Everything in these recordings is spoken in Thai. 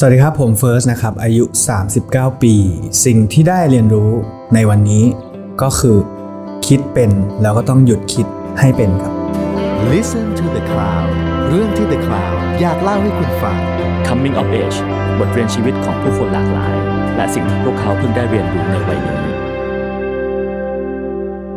สวัสดีครับ ผมเฟิร์สนะครับ อายุ 39 ปี สิ่งที่ได้เรียนรู้ในวันนี้ก็คือ คิดเป็นแล้วก็ต้องหยุดคิดให้เป็นครับ Listen to the Cloud เรื่องที่ The Cloud อยากเล่าให้คุณฟัง Coming of Age บทเรียนชีวิตของผู้คนหลากหลาย และสิ่งที่พวกเขาเพิ่งได้เรียนรู้ในวัยนี้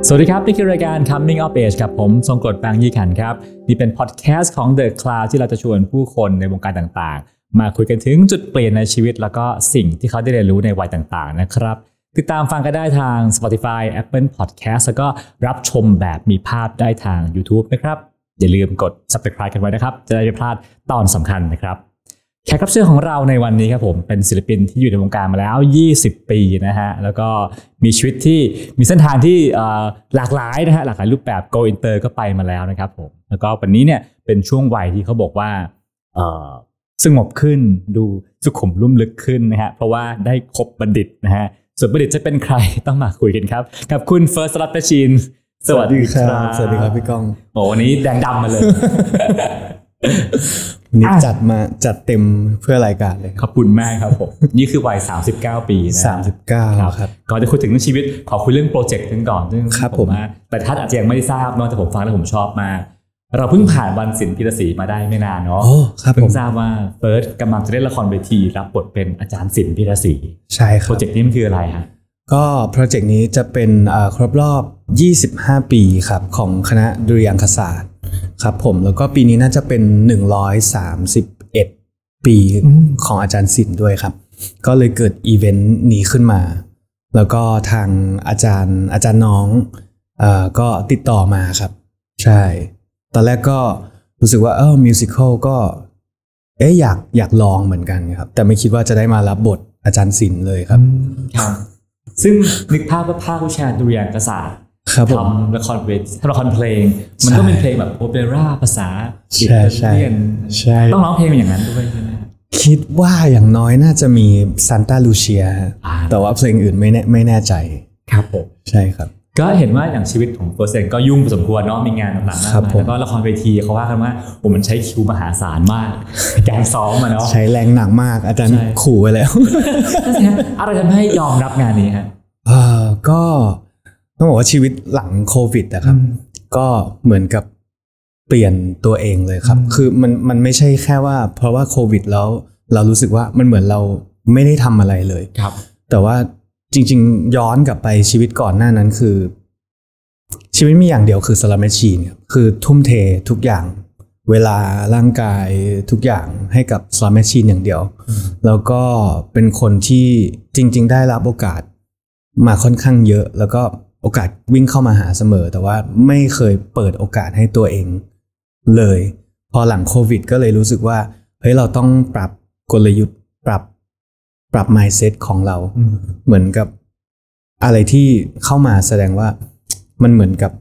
สวัสดีครับ นี่คือรายการ Coming of Age กับผมทรงกรดบางยี่ขันครับ นี่เป็นพอดแคสต์ของ The Cloud ที่เราจะชวนผู้คนในวงการต่างๆ มาคุยกันถึงจุดเปลี่ยนในชีวิต แล้วก็สิ่งที่เขาได้เรียนรู้ในวัยต่างๆนะครับ ติดตามฟังกันได้ทาง Spotify Apple Podcast แล้วก็รับชมแบบมีภาพได้ทาง YouTube นะครับ อย่าลืมกด subscribe กันไว้นะครับ จะได้ไม่พลาดตอนสำคัญนะครับแขกรับเชิญของเราในวันนี้ครับผมเป็นศิลปินที่อยู่ในวงการมาแล้ว 20 ปีนะฮะแล้วก็มีชีวิตที่มีเส้นทางที่หลากหลายนะฮะหลากหลายรูปแบบ go inter ก็ไปมาแล้วนะครับผมแล้วก็วันนี้เนี่ยเป็นช่วงวัยที่เขาบอกว่า สงบขึ้นดูสุขุมลุ่มลึกขึ้นนะฮะเพราะว่าได้คบบัณฑิตนะฮะส่วนบัณฑิตจะเป็นใครต้องมาคุยกันครับกับคุณเฟิร์สรัตน์ประชินสวัสดีครับสวัสดีครับพี่ก้องโอ้วันนี้แดงดำมาเลยวันนี้อะจัดมาจัดเต็มเพื่อรายการเลยคขรับอบคุณมากครับผมนี่คือวัย 39 ปีนะ39ครับก่อนจะคุยถึงเรื่องชีวิตขอคุยเรื่องโปรเจกต์กันก่อนซึ่งครับผมว่าแต่ท่านอาจจะยังไม่ได้ทราบเนอะแต่ผมฟังแล้วผมชอบมาก เราเพิ่งผ่านวันศิลป์พีระศรีมาได้ไม่นานเนาะโอ้ครับเพิ่ผงมทราบว่าเฟิร์สกำลังจะเล่นละครเวทีรับบทเป็นอาจารย์ศิลป์พีระศรีใช่ครับโปรเจกต์นี้มันคืออะไรฮะก็โปรเจกต์นี้จะเป็นอ่าครบรอบ 25 ปีครับของคณะดุริยางคศาสตร์ครับผมแล้วก็ปีนี้น่าจะเป็น 131 ปีของอาจารย์ศิลป์ด้วยครับ ก็เลยเกิดอีเวนต์นี้ขึ้นมา แล้วก็ทางอาจารย์อาจารย์น้องเอ่อก็ติดต่อมาครับ ใช่ ตอนแรกก็รู้สึกว่าเออมิวสิควลก็เอ๊ะอยากอยากลองเหมือนกันครับ แต่ไม่คิดว่าจะได้มารับบทอาจารย์ศิลป์เลยครับครับซึ่งนึกภาพว่าภาควิชาดุริยางคศาสตร์ครับผมทำละครเวทีทำละครเพลง มันก็เป็นเพลงแบบโอเปร่าภาษาใช่ใช่อิตาเลียนใช่ต้องร้องเพลงเป็นอย่างนั้นด้วยใช่ไหมคิดว่าอย่างน้อยน่าจะมีซานตาลูเชียอ่าแต่ว่าเพลงอื่นไม่แน่ไม่แน่ใจครับผมใช่ครับ ก็เห็นว่าอย่างชีวิตของเฟิร์สเองก็ยุ่งพอสมควรเนาะมีงานต่างๆมากมายครับผมแล้วก็ละครเวทีเขาว่ากันว่าโอ้มันใช้คิวมหาศาลมาก การซ้อมมาเนาะใช้แรงหนักมาก อาจารย์ใช่ขู่ไว้แล้วนั่นสิฮะอะไรทำให้ยอมรับงานนี้ฮะเออก็ต้องบอกว่าชีวิตหลังโควิดนะครับ ก็เหมือนกับเปลี่ยนตัวเองเลยครับอืมคือมันมันไม่ใช่แค่ว่า เพราะว่าโควิดแล้วเรารู้สึกว่ามันเหมือนเราไม่ได้ทำอะไรเลยครับ แต่ว่า จริง ๆ ย้อนกลับไปชีวิตก่อนหน้านั้นคือ ชีวิตมีอย่างเดียวคือสลัมแมชชีนครับคือทุ่มเททุกอย่างเวลาร่างกายทุกอย่างให้กับสลัมแมชชีนอย่างเดียว แล้วก็เป็นคนที่จริง ๆ ได้รับโอกาสมาค่อนข้างเยอะ แล้วก็โอกาสวิ่งเข้ามาหาเสมอ แต่ว่าไม่เคยเปิดโอกาสให้ตัวเองเลย พอหลังโควิด ก็เลยรู้สึกว่าเฮ้ยเราต้องปรับกลยุทธ์ ปรับปรับ mindset ของเรา เหมือนกับอะไรที่เข้ามาแสดงว่ามันเหมือนกับ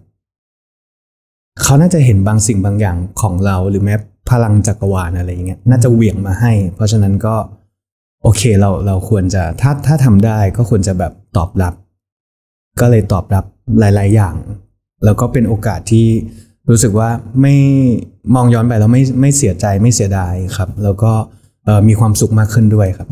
เขาน่าจะเห็นบางสิ่งบางอย่างของเรา หรือแม้พลังจักรวาลอะไรอย่างเงี้ยน่าจะเหวี่ยงมาให้ เพราะฉะนั้นก็ โอเคเราเราควรจะถ้าถ้าทำได้ก็ควรจะแบบตอบรับ ก็เลยตอบรับหลาย ๆ อย่าง แล้วก็เป็นโอกาสที่รู้สึกว่าไม่มองย้อนไปแล้วไม่ไม่เสียใจไม่เสียดายครับ แล้วก็เอ่อมีความสุขมากขึ้นด้วยครับ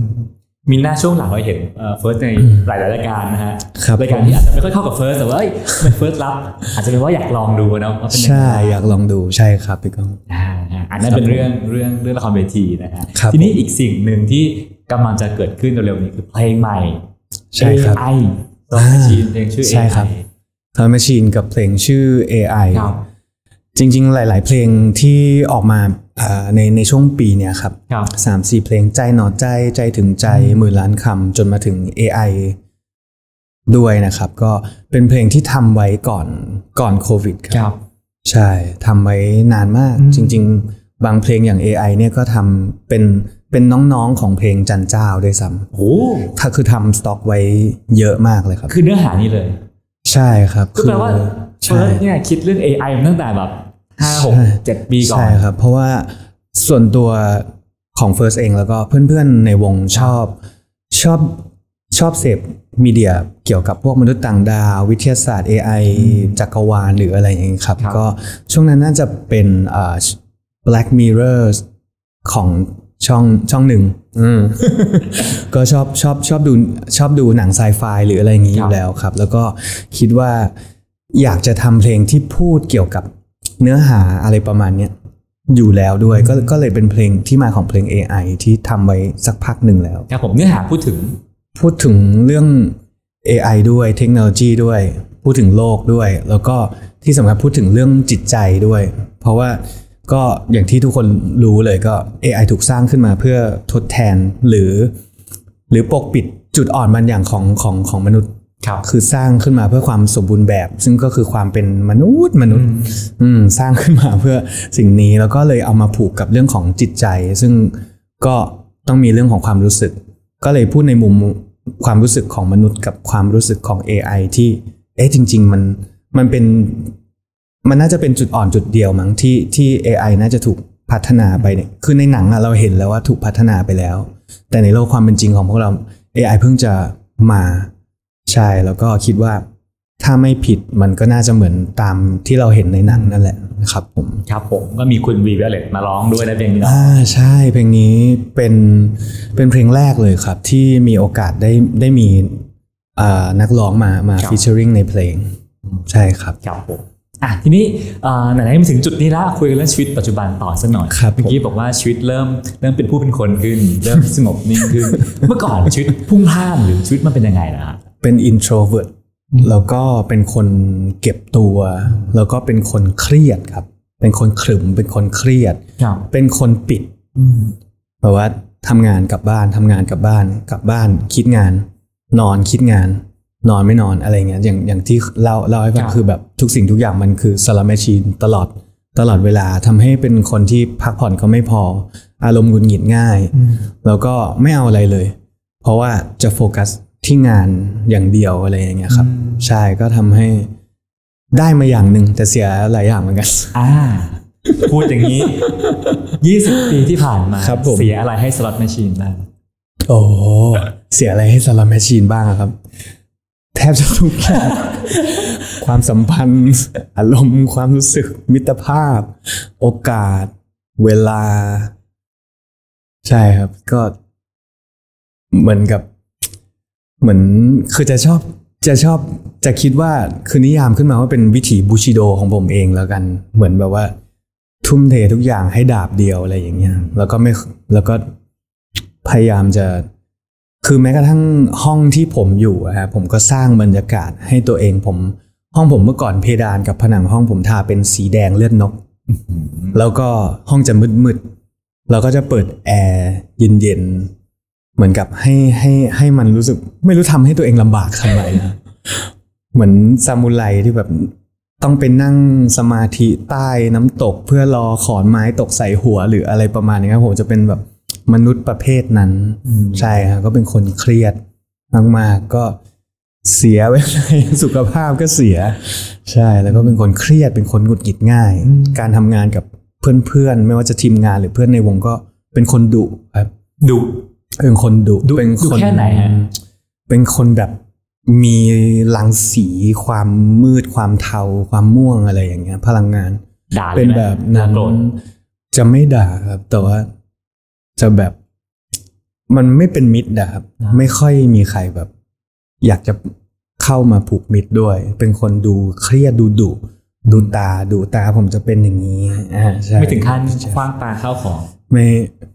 มีหน้าช่วงหลังเราเห็นเฟิร์สในหลายๆรายการนะฮะครับรายการที่อาจจะม่ค่อยเข้ากับเฟิร์สแต่ว่าเอ้ยเป็นเฟิร์สรับอาจจะเป็นว่าอยากลองดูเนาะว่าเป็นยังใช่ไงอยากลองดูใช่ครับพี่ก้องอ่าอ่าอันนั้นเป็นเรื่องเรื่องเรื่องละครเวทีนะฮะครับทีนี้อีกสิ่งหนึ่งที่กำลังจะเกิดขึ้นเร็วๆนี้คือเพลงใหม่ใช่ครับ AI ต้องชีนเพลงชื่อใช่ครับ AI ทำแมชชีนกับเพลงชื่อ AI ครับจริง ๆ หลาย ๆ เพลงที่ออกมาอ่า ในในช่วงปีเนี่ยครับครับสามสี่เพลงใจหนอใจใจถึงใจหมื่นล้านคำจนมาถึง AI ด้วยนะครับ ก็เป็นเพลงที่ทำไว้ก่อนก่อนโควิดคครับรับ ใช่ทำไว้นานมากอืมจริง ๆ บางเพลงอย่าง AI เนี่ยก็ทำเป็นเป็นน้องๆของเพลงจันเจ้าด้วยซ้โอ้ำถ้าคือทำสต็อกไว้เยอะมากเลยครับ คือเนื้อหานี้เลย ใช่ครับก็แปลว่าใช่เฟิร์สเนี่ยคิดเรื่อง AI มาตั้งแต่แบบ ห้าหกใช่เจ็ดปีก่อนใช่ครับ เพราะว่าส่วนตัวของ First เองแล้วก็เพื่อนๆในวงชอบชอบชอบเสพมีเดียเกี่ยวกับพวกมนุษย์ต่างดาว วิทยาศาสตร์ AI จักรวาลหรืออะไรอย่างนี้ครับครับก็ช่วงนั้นน่าจะเป็นอ่า Black Mirror ของช่องช่องหนึ่งอืมก็ชอบชอบชอบดูชอบดูหนังไซไฟหรืออะไรอย่างนี้อครับยู่แล้วครับ แล้วก็คิดว่าอยากจะทำเพลงที่พูดเกี่ยวกับ เนื้อหาอะไรประมาณเนี้ยอยู่แล้วด้วยก็ก็เลยเป็นเพลงที่มาของเพลง AI ที่ทำไว้สักพักหนึ่งแล้วครับผมเนื้อหาพูดถึง พูดถึงเรื่อง AI ด้วยเทคโนโลยีด้วย พูดถึงโลกด้วย แล้วก็ที่สำคัญพูดถึงเรื่องจิตใจด้วย เพราะว่าก็อย่างที่ทุกคนรู้เลยก็ AI ถูกสร้างขึ้นมาเพื่อทดแทนหรือ หรือปกปิดจุดอ่อนบางอย่างของของของมนุษย์ ครับคือสร้างขึ้นมาเพื่อความสมบูรณ์แบบ ซึ่งก็คือความเป็นมนุษย์มนุษย์ อืมสร้างขึ้นมาเพื่อสิ่งนี้แล้วก็เลยเอามาผูกกับเรื่องของจิตใจ ซึ่งก็ต้องมีเรื่องของความรู้สึก ก็เลยพูดในมุมความรู้สึกของมนุษย์กับความรู้สึกของ AI ที่เอ๊ะจริง ๆ มันมันเป็นมันน่าจะเป็นจุดอ่อนจุดเดียวมั้งที่ที่ AI น่าจะถูกพัฒนาไปเนี่ยคือในหนังอะเราเห็นแล้วว่าถูกพัฒนาไปแล้ว แต่ในโลกความเป็นจริงของพวกเรา AI เพิ่งจะมา ใช่แล้วก็คิดว่าถ้าไม่ผิดมันก็น่าจะเหมือนตามที่เราเห็นในหนังนั่นแหละนะครับผมครับผมก็มีคุณวีเวลเลตมาร้องด้วยนะเพลงนี้เนาะอ่าใช่เพลงนี้เป็นเป็นเพลงแรกเลยครับ ที่มีโอกาสได้ได้มีอ่านักร้องมามาฟีเจอริงในเพลง ใช่ครับครับผมอะทีนี้เอ่อไหนๆมาถึงจุดนี้ละคุยกันเรื่องชีวิตปัจจุบันต่อสักหน่อยครับเมื่อกี้บอกว่าชีวิตเริ่มเริ่มเป็นผู้เป็นคนขึ้น เริ่มสงบนิ่งขึ้น เมื่อก่อนชีวิตพุ่งพล่านหรือชีวิตมันเป็นยังไงนะฮะ เป็น introvert แล้วก็เป็นคนเก็บตัว แล้วก็เป็นคนเครียดครับ เป็นคนขรึม เป็นคนเครียดครับเป็นคนปิดแบบว่าทำงานกลับบ้านทำงานกลับบ้าน กลับบ้าน คิดงาน นอนคิดงาน นอนไม่นอนอะไรเงี้ยอย่างอย่างที่เล่าเล่าให้ฟังคือแบบทุกสิ่งทุกอย่างมันคือสลัมแมชชีนตลอดตลอดเวลาทำให้เป็นคนที่พักผ่อนก็ไม่พอ อารมณ์หงุดหงิดง่าย แล้วก็ไม่เอาอะไรเลย เพราะว่าจะโฟกัส ที่งานอย่างเดียวอะไรอย่างเงี้ยครับ ใช่ก็ทำให้ได้มาอย่างหนึ่งแต่เสียหลายอย่างเหมือนกัน อ่า พูดอย่างนี้ 20 ปีที่ผ่านมาครับผม เสียอะไรให้ Slot Machine บ้างโอ้เสียอะไรให้ Slot Machine บ้างอะครับ แทบจะทุกอย่าง ความสัมพันธ์ อารมณ์ความรู้สึกมิตรภาพ โอกาส เวลา ใช่ครับ ก็เหมือนกับ เหมือนคือจะชอบจะชอบจะคิดว่าคือนิยามขึ้นมาว่าเป็นวิถีบูชิโดของผมเองแล้วกัน เหมือนแบบว่า ทุ่มเททุกอย่างให้ดาบเดียวอะไรอย่างเงี้ยแล้วก็ไม่แล้วก็พยายามจะ คือแม้กระทั่งห้องที่ผมอยู่อะฮะผมก็สร้างบรรยากาศให้ตัวเองผม ห้องผมเมื่อก่อนเพดานกับผนังห้องผมทาเป็นสีแดงเลือดนก แล้วก็ห้องจะมืดๆเราก็จะเปิดแอร์เย็นๆ เหมือนกับให้ให้ให้มันรู้สึก ไม่รู้ทำให้ตัวเองลำบากทำไมนะเหมือนซามูไรที่แบบต้องไปนั่งสมาธิใต้น้ำตก เพื่อรอขอนไม้ตกใส่หัวหรืออะไรประมาณนี้ครับผมจะเป็นแบบมนุษย์ประเภทนั้น ใช่ครับก็เป็นคนเครียดมากๆก็เสียเวลาสุขภาพก็เสีย ใช่แล้วก็เป็นคนเครียดเป็นคนหงุดหงิดง่าย การทำงานกับเพื่อนๆ ไม่ว่าจะทีมงานหรือเพื่อนในวงก็เป็นคนดุครับดุ เป็นคนดุดุเป็นดุคนแค่ไหนฮะเป็นคนแบบมีรังสีความมืดความเทา ความม่วงอะไรอย่างเงี้ย พลังงานด่าลยเป็นไหมแบบนั้นโกรธจะไม่ด่าครับ แต่ว่าจะแบบ มันไม่เป็นมิตรอะครับ ไม่ค่อยมีใครแบบ อยากจะเข้ามาผูกมิตรด้วย เป็นคนดูเครียดดูดุดูตาดูตาผมจะเป็นอย่างนี้อ่าใช่ไม่ถึงขั้นใช่คว้างปลาเข้าของ ไม่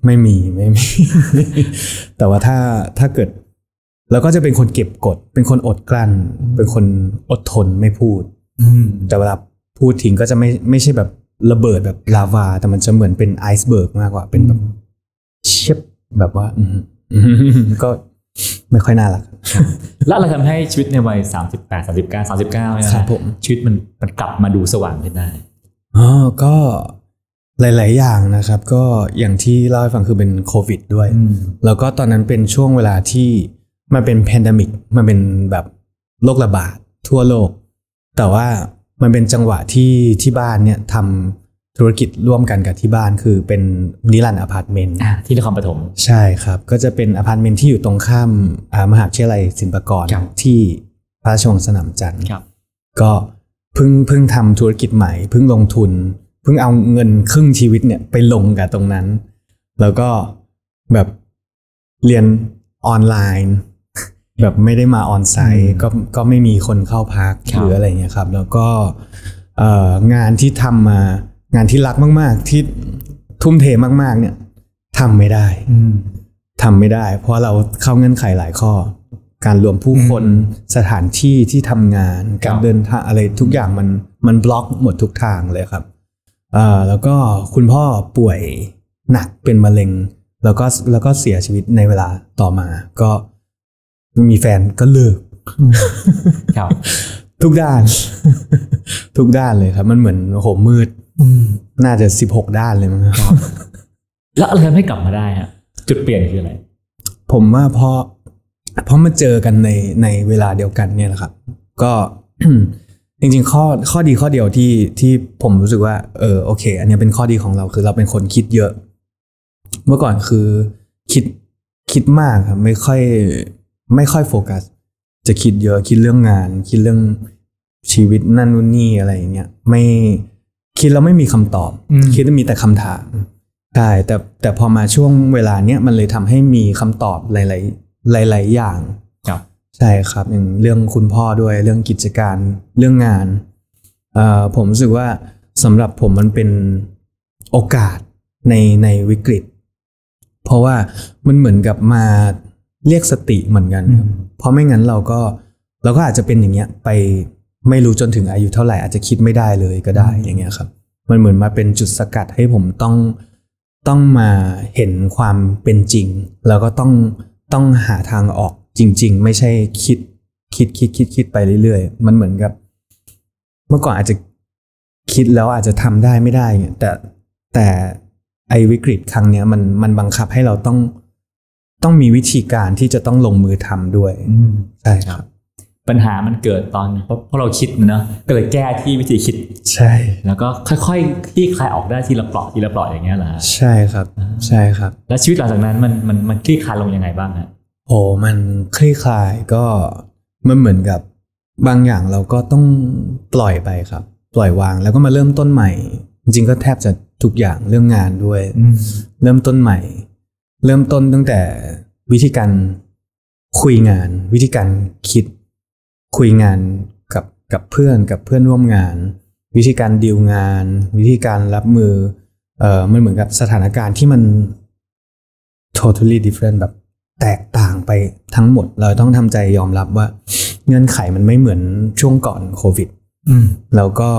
ไม่มีไม่มี แต่ว่าถ้าถ้าเกิดแล้วก็จะเป็นคนเก็บกด เป็นคนอดกลั้น เป็นคนอดทนไม่พูดแต่เวลาพูดทิ้งก็จะไม่ไม่ใช่แบบระเบิดแบบลาวา แต่มันจะเหมือนเป็น iceberg มากกว่า เป็นแบบเชียบแบบว่าอืมอืมก็ไม่ค่อยน่ารัก แล้วอะไรทำให้ชีวิตในวัย38 39 39เนี่ยนะครับผมชีวิตมันมันกลับมาดูสว่างขึ้นได้อ๋อก็ หลาย ๆ อย่างนะครับ ก็อย่างที่เล่าให้ฟังคือเป็นโควิดด้วยอืมแล้วก็ตอนนั้นเป็นช่วงเวลาที่มันเป็น pandemic มันเป็นแบบโรคระบาดทั่วโลก แต่ว่ามันเป็นจังหวะที่ที่บ้านเนี่ยทำธุรกิจร่วมกันกับที่บ้านคือเป็นนิรันดร์อพาร์ตเมนต์อะที่นครปฐมใช่ครับ ก็จะเป็นอพาร์ตเมนต์ที่อยู่ตรงข้ามอ่ามหาวิทยาลัยศิลปากรครับที่พระราชวังสนามจันทร์ครับก็เพิ่งเพิ่งทำธุรกิจใหม่เพิ่งลงทุน เพิ่งเอาเงินครึ่งชีวิตเนี่ยไปลงกับตรงนั้น แล้วก็แบบเรียนออนไลน์ แบบไม่ได้มาออนไซต์ก็ก็ไม่มีคนเข้าพักครับหรืออะไรเงี้ยครับ แล้วก็เอ่องานที่ทำมางานที่รักมาก ๆ ที่ทุ่มเทมาก ๆ เนี่ยทำไม่ได้อืมทำไม่ได้ เพราะเราเข้าเงื่อนไขหลายข้อ การรวมผู้คนสถานที่ที่ทำงานครัการบเดินทางอะไรทุกอย่างมันมันบล็อกหมดทุกทางเลยครับเอ่อแล้วก็คุณพ่อป่วยหนักเป็นมะเร็ง แล้วก็แล้วก็เสียชีวิตในเวลาต่อมา ก็มีแฟนก็เลิกครับ ทุกด้าน ทุกด้านเลยครับ มันเหมือนโอ้โหมืดน่าจะสิบหกด้านเลยมั้งครับแล้วอะไรทำให้กลับมาได้ฮะจุดเปลี่ยนคืออะไร ผมว่าเพราะเพราะมาเจอกันในในเวลาเดียวกันเนี่ยแหละครับ ก็ จริงๆ ข้อข้อดีข้อเดียวที่ที่ผมรู้สึกว่า เออโอเค อันเนี้ยเป็นข้อดีของเราคือเราเป็นคนคิดเยอะ เมื่อก่อนคือคิดคิดมากครับไม่ค่อยไม่ค่อยโฟกัส จะคิดเยอะคิดเรื่องงาน คิดเรื่องชีวิตนั่นนู่นนี่อะไรอย่างเงี้ยไม่คิดแล้วไม่มีคำตอบอืมคิดแล้วมีแต่คำถามใช่แต่แต่พอมาช่วงเวลาเนี้ยมันเลยทำให้มีคำตอบหลาย ๆ หลาย ๆ อย่างครับ ใช่ครับอย่างเรื่องคุณพ่อด้วยเรื่องกิจการเรื่องงานเอ่อผมรู้สึกว่าสำหรับผมมันเป็นโอกาสในในวิกฤต เพราะว่ามันเหมือนกับมาเรียกสติเหมือนกันครับเพราะไม่งั้นเราก็เราก็อาจจะเป็นอย่างเงี้ยไปไม่รู้จนถึงอายุเท่าไหร่อาจจะคิดไม่ได้เลยก็ได้อย่างเงี้ยครับ มันเหมือนมาเป็นจุดสกัดให้ผมต้องต้องมาเห็นความเป็นจริง แล้วก็ต้องต้องหาทางออก จริง ๆ ไม่ใช่คิดคิดคิดคิดคิดไปเรื่อยๆ มันเหมือนกับ เมื่อก่อนอาจจะคิดแล้วอาจจะทำได้ไม่ได้เงี้ยแต่แต่ไอ้วิกฤตครั้งเนี้ยมันมันบังคับให้เราต้องต้องมีวิธีการที่จะต้องลงมือทำด้วยอืมใช่ครับ ปัญหามันเกิดตอนเพราะเพราะเราคิดนะเนอะก็เลยแก้ที่วิธีคิดใช่ แล้วก็ค่อยๆคลี่คลายออกได้ทีละเปลาะทีละเปลาะอย่างเงี้ยเหรอฮะใช่ครับ ใช่ครับ แล้วชีวิตหลังจากนั้นมันมันมันคลี่คลายลงยังไงบ้างฮะ โอ้มันคลี่คลายก็มันเหมือนกับบางอย่างเราก็ต้องปล่อยไปครับ ปล่อยวางแล้วก็มาเริ่มต้นใหม่ จริงๆก็แทบจะทุกอย่างเรื่องงานด้วยเริ่มต้นใหม่ เริ่มต้นตั้งแต่วิธีการคุยงาน วิธีการคิดคุยงานกับกับเพื่อนกับเพื่อนร่วมงาน วิธีการดีลงาน วิธีการรับมือเอ่อมันเหมือนกับสถานการณ์ที่มัน totally different แบบ แตกต่างไปทั้งหมด เราต้องทำใจยอมรับว่า เงื่อนไขมันไม่เหมือนช่วงก่อนโควิดอืมแล้วก็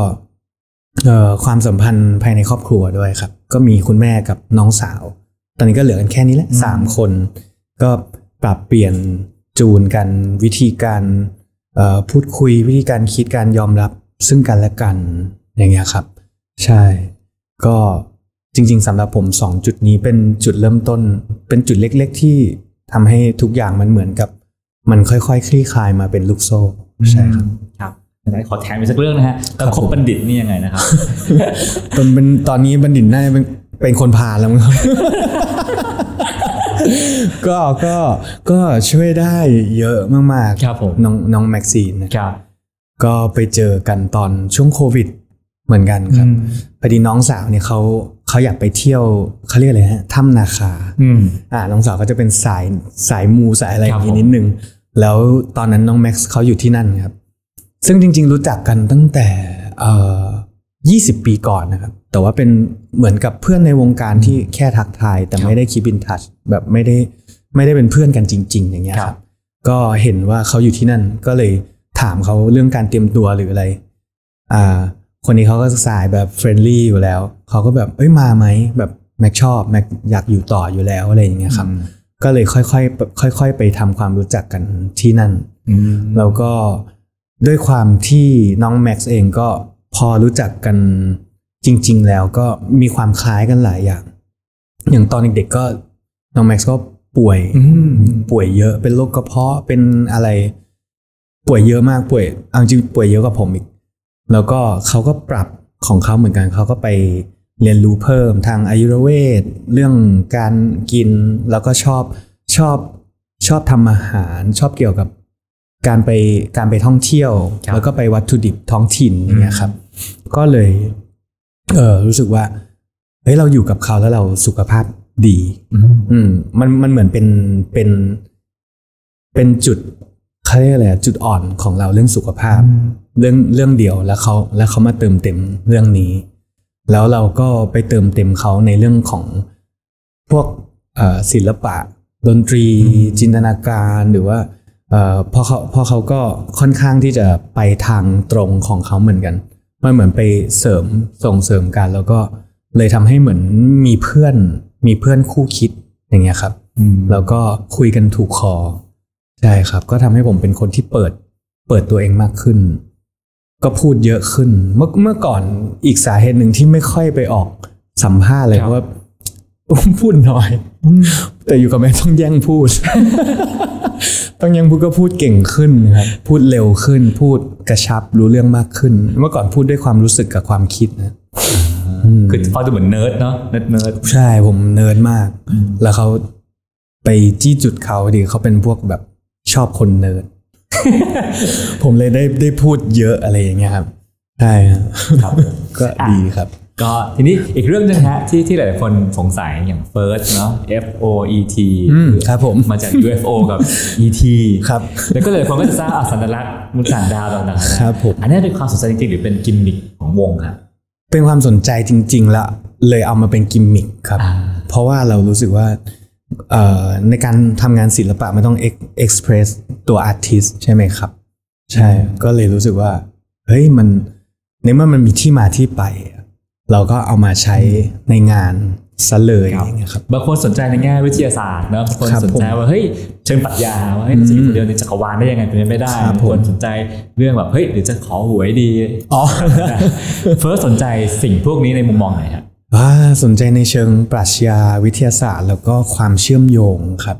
เอ่อความสัมพันธ์ภายในครอบครัวด้วยครับ ก็มีคุณแม่กับน้องสาว ตอนนี้ก็เหลือกันแค่นี้แหละสามคน ก็ปรับเปลี่ยนจูนกันวิธีการเอ่อพูดคุยวิธีการคิดการยอมรับซึ่งกันและกันอย่างเงี้ยครับ ใช่ ก็จริง ๆสำหรับผมสองจุดนี้เป็นจุดเริ่มต้น เป็นจุดเล็ก ๆ ที่ ทำให้ทุกอย่างมันเหมือนกับ มันค่อยๆคลี่คลายมาเป็นลูกโซ่ใช่ครับครับไหนขอแถมอีกสักเรื่องนะฮะแล้วคบบัณฑิตนี่ยังไงนะครับตอนเป็นตอนนี้บัณฑิตน่าจะเป็นเป็นคนพาลแล้วมั้งครับก็ก็ก็ช่วยได้เยอะมากๆครับผมน้องน้องแม็กซีนนะครับ ก็ไปเจอกันตอนช่วงโควิดเหมือนกันครับอืมพอดีน้องสาวเนี่ยเขา เขาอยากไปเที่ยวเขาเรียกอะไรฮะถ้ำนาคาอืมอ่อ่าน้องสาวก็จะเป็นสายสายมูสายอะไรอย่างครับนี้ผมนิดนึง แล้วตอนนั้นน้องแม็กซ์เขาอยู่ที่นั่นครับ ซึ่งจริง ๆ รู้จักกันตั้งแต่เอ่อ20ปีก่อนนะครับ แต่ว่าเป็นเหมือนกับเพื่อนในวงการที่แค่ทักทาย แต่ไม่ได้ keep in touch แบบไม่ได้ไม่ได้เป็นเพื่อนกันจริง ๆ อย่างเงี้ยคครัรับบก็เห็นว่าเขาอยู่ที่นั่นก็เลยถามเขาเรื่องการเตรียมตัวหรืออะไร อ่า คนนี้เขาก็สายแบบ friendly อยู่แล้ว เขาก็แบบเอ้ยมาไหมแบบแม่ก็ชอบแม่ก็อยากอยู่ต่ออยู่แล้วอะไรอย่างเงี้ยครับ ก็เลยค่อยๆค่อย ๆ ไปทำความรู้จักกันที่นั่นอืมแล้วก็ด้วยความที่น้องแม็กซ์เองก็พอรู้จักกันจริง ๆ แล้วก็มีความคล้ายกันหลายอย่าง อย่างตอนเด็กๆก็น้องแม็กซ์ก็ป่วยอืมป่วยเยอะเป็นโรคกระเพาะเป็นอะไร ป่วยเยอะมากป่วยเอาจริงป่วยเยอะกว่าผมอีก แล้วก็เขาก็ปรับของเขาเหมือนกันเขาก็ไปเรียนรู้เพิ่มทางอายุรเวทเรื่องการกินแล้วก็ชอบชอบชอบทำอาหารชอบเกี่ยวกับการไปการไปท่องเที่ยวครับแล้วก็ไปวัตถุดิบท้องถิ่นอย่างเงี้ยครับ ก็เลยเออรู้สึกว่าเฮ้ยเราอยู่กับเขาแล้วเราสุขภาพดี อืมมันมันเหมือนเป็นเป็นเป็นจุด เขาเรียกอะไรอะจุดอ่อนของเราเรื่องสุขภาพ เรื่องเรื่องเดียวแล้วเขาแล้วเขามาเติมเต็มเรื่องนี้ แล้วเราก็ไปเติมเต็มเขาในเรื่องของพวกเอ่อศิลปะ ดนตรี จินตนาการหรือว่าเอ่อพอเขาพอเขาก็ค่อนข้างที่จะไปทางตรงของเขาเหมือนกันมันเหมือนไปเสริมส่งเสริมกัน แล้วก็เลยทำให้เหมือนมีเพื่อนมีเพื่อนคู่คิดอย่างเงี้ยครับแล้วก็คุยกันถูกคอ ใช่ครับ ก็ทำให้ผมเป็นคนที่เปิด เปิดตัวเองมากขึ้น ก็พูดเยอะขึ้น เมื่อเมื่อก่อนอีกสาเหตุหนึ่งที่ไม่ค่อยไปออกสัมภาษณ์เลยครับเพราะว่าพูดน้อย แต่อยู่กับแม่ต้องแย่งพูด ต้องแย่งพูดก็พูดเก่งขึ้นครับ พูดเร็วขึ้น พูดกระชับรู้เรื่องมากขึ้น เมื่อก่อนพูดด้วยความรู้สึกกับความคิดนะคือฟังดูเหมือนเนิร์ดเนาะ nerd nerd ใช่ผมเนิร์ดมาก แล้วเขาไปจี้จุดเขาดีเขาเป็นพวกแบบ ชอบคนเนิร์ดผมเลยได้ได้พูดเยอะอะไรอย่างเงี้ยครับใช่ครับครับก็ดีครับ ก็ทีนี้อีกเรื่องหนึงฮะที่ที่หลายๆคนสงสัยอย่าง first เนาะ F O E T อืมครับผมมาจาก UFO กับ E T ครับแล้วก็เลยคนก็จะสร้างอาสัญลักษณ์มนุษย์ต่างดาวต่างๆนะครับผมอันนี้เป็นความสนใจจริงๆหรือเป็นกิมมิคของวงครับเป็นความสนใจจริงๆแล้วเลยเอามาเป็นกิมมิคครับอ่าเพราะว่าเรารู้สึกว่าเอ่อ ในการทำงานศิลปะมันต้อง ex- express ตัว artist ใช่ไหมครับ ใช่ ก็เลยรู้สึกว่า เฮ้ยมันในเมื่อมันมีที่มาที่ไป เราก็เอามาใช้ในงานซะเลยอย่างเงี้ยครับบางคนสนใจในแง่วิทยาศาสตร์เนอะบางคนครับสนใจว่าเฮ้ยเชิงปรัชญาว่าเฮ้ยจะอยู่คนเดียวในจักรวาลได้ยังไงเป็นไปไม่ได้ครับบางคนสนใจเรื่องแบบเฮ้ยหรือจะขอหวยดีอ๋อเฟิร์สสนใจสิ่งพวกนี้ในมุมมองไหนฮะว่า สนใจในเชิงปรัชญาวิทยาศาสตร์ แล้วก็ความเชื่อมโยงครับ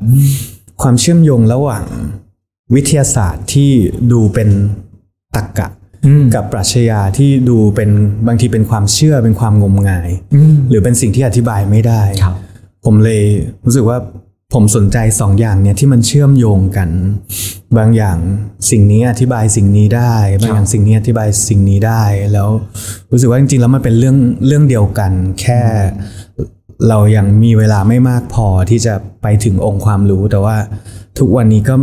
ความเชื่อมโยงระหว่างวิทยาศาสตร์ที่ดูเป็นตรรกะ กับปรัชญาที่ดูเป็นบางทีเป็นความเชื่อเป็นความงมงาย หรือเป็นสิ่งที่อธิบายไม่ได้ครับผมเลยรู้สึกว่า ผมสนใจสองอย่างเนี่ยที่มันเชื่อมโยงกัน บางอย่างสิ่งนี้อธิบายสิ่งนี้ได้ บางอย่างสิ่งนี้อธิบายสิ่งนี้ได้ แล้วรู้สึกว่าจริงๆแล้วมันเป็นเรื่องเรื่องเดียวกัน แค่เรายังมีเวลาไม่มากพอที่จะไปถึงองค์ความรู้ แต่ว่าทุกวันนี้ก็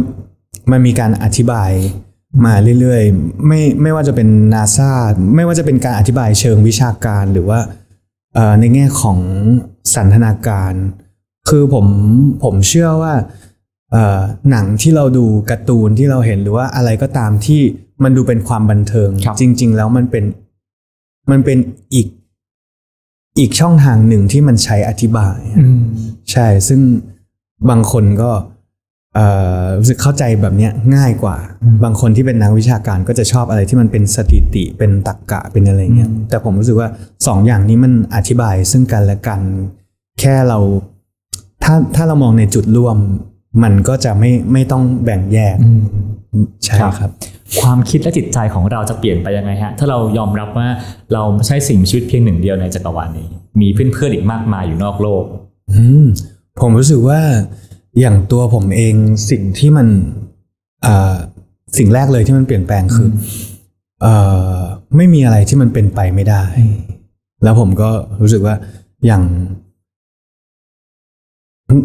มันมีการอธิบายมาเรื่อยๆ ไม่ไม่ว่าจะเป็นนาซาไม่ว่าจะเป็นการอธิบายเชิงวิชาการหรือว่าในแง่ของสันทนาการ คือผมผมเชื่อว่าเอ่อหนังที่เราดูการ์ตูนที่เราเห็นหรือว่าอะไรก็ตามที่มันดูเป็นความบันเทิงครับจริง ๆ แล้วมันเป็นมันเป็นอีกอีกช่องทางหนึ่งที่มันใช้อธิบายใช่ ซึ่งบางคนก็เอ่อรู้สึกเข้าใจแบบเนี้ยง่ายกว่า บางคนที่เป็นนักวิชาการก็จะชอบอะไรที่มันเป็นสถิติเป็นตรรกะเป็นอะไรเงี้ยแต่ผมรู้สึกว่าสองอย่างนี้มันอธิบายซึ่งกันและกัน แค่เรา ถ้าถ้าเรามองในจุดร่วม มันก็จะไม่ไม่ต้องแบ่งแยกใช่ครับ ความคิดและจิตใจของเราจะเปลี่ยนไปยังไงฮะ ถ้าเรายอมรับว่าเราไม่ใช่สิ่งมีชีวิตเพียงหนึ่งเดียวในจักรวาลนี้ มีเพื่อนๆอีกมากมายอยู่นอกโลกอืมผมรู้สึกว่าอย่างตัวผมเองสิ่งที่มันอ่าสิ่งแรกเลยที่มันเปลี่ยนแปลงคืออเอ่อไม่มีอะไรที่มันเป็นไปไม่ได้ แล้วผมก็รู้สึกว่าอย่าง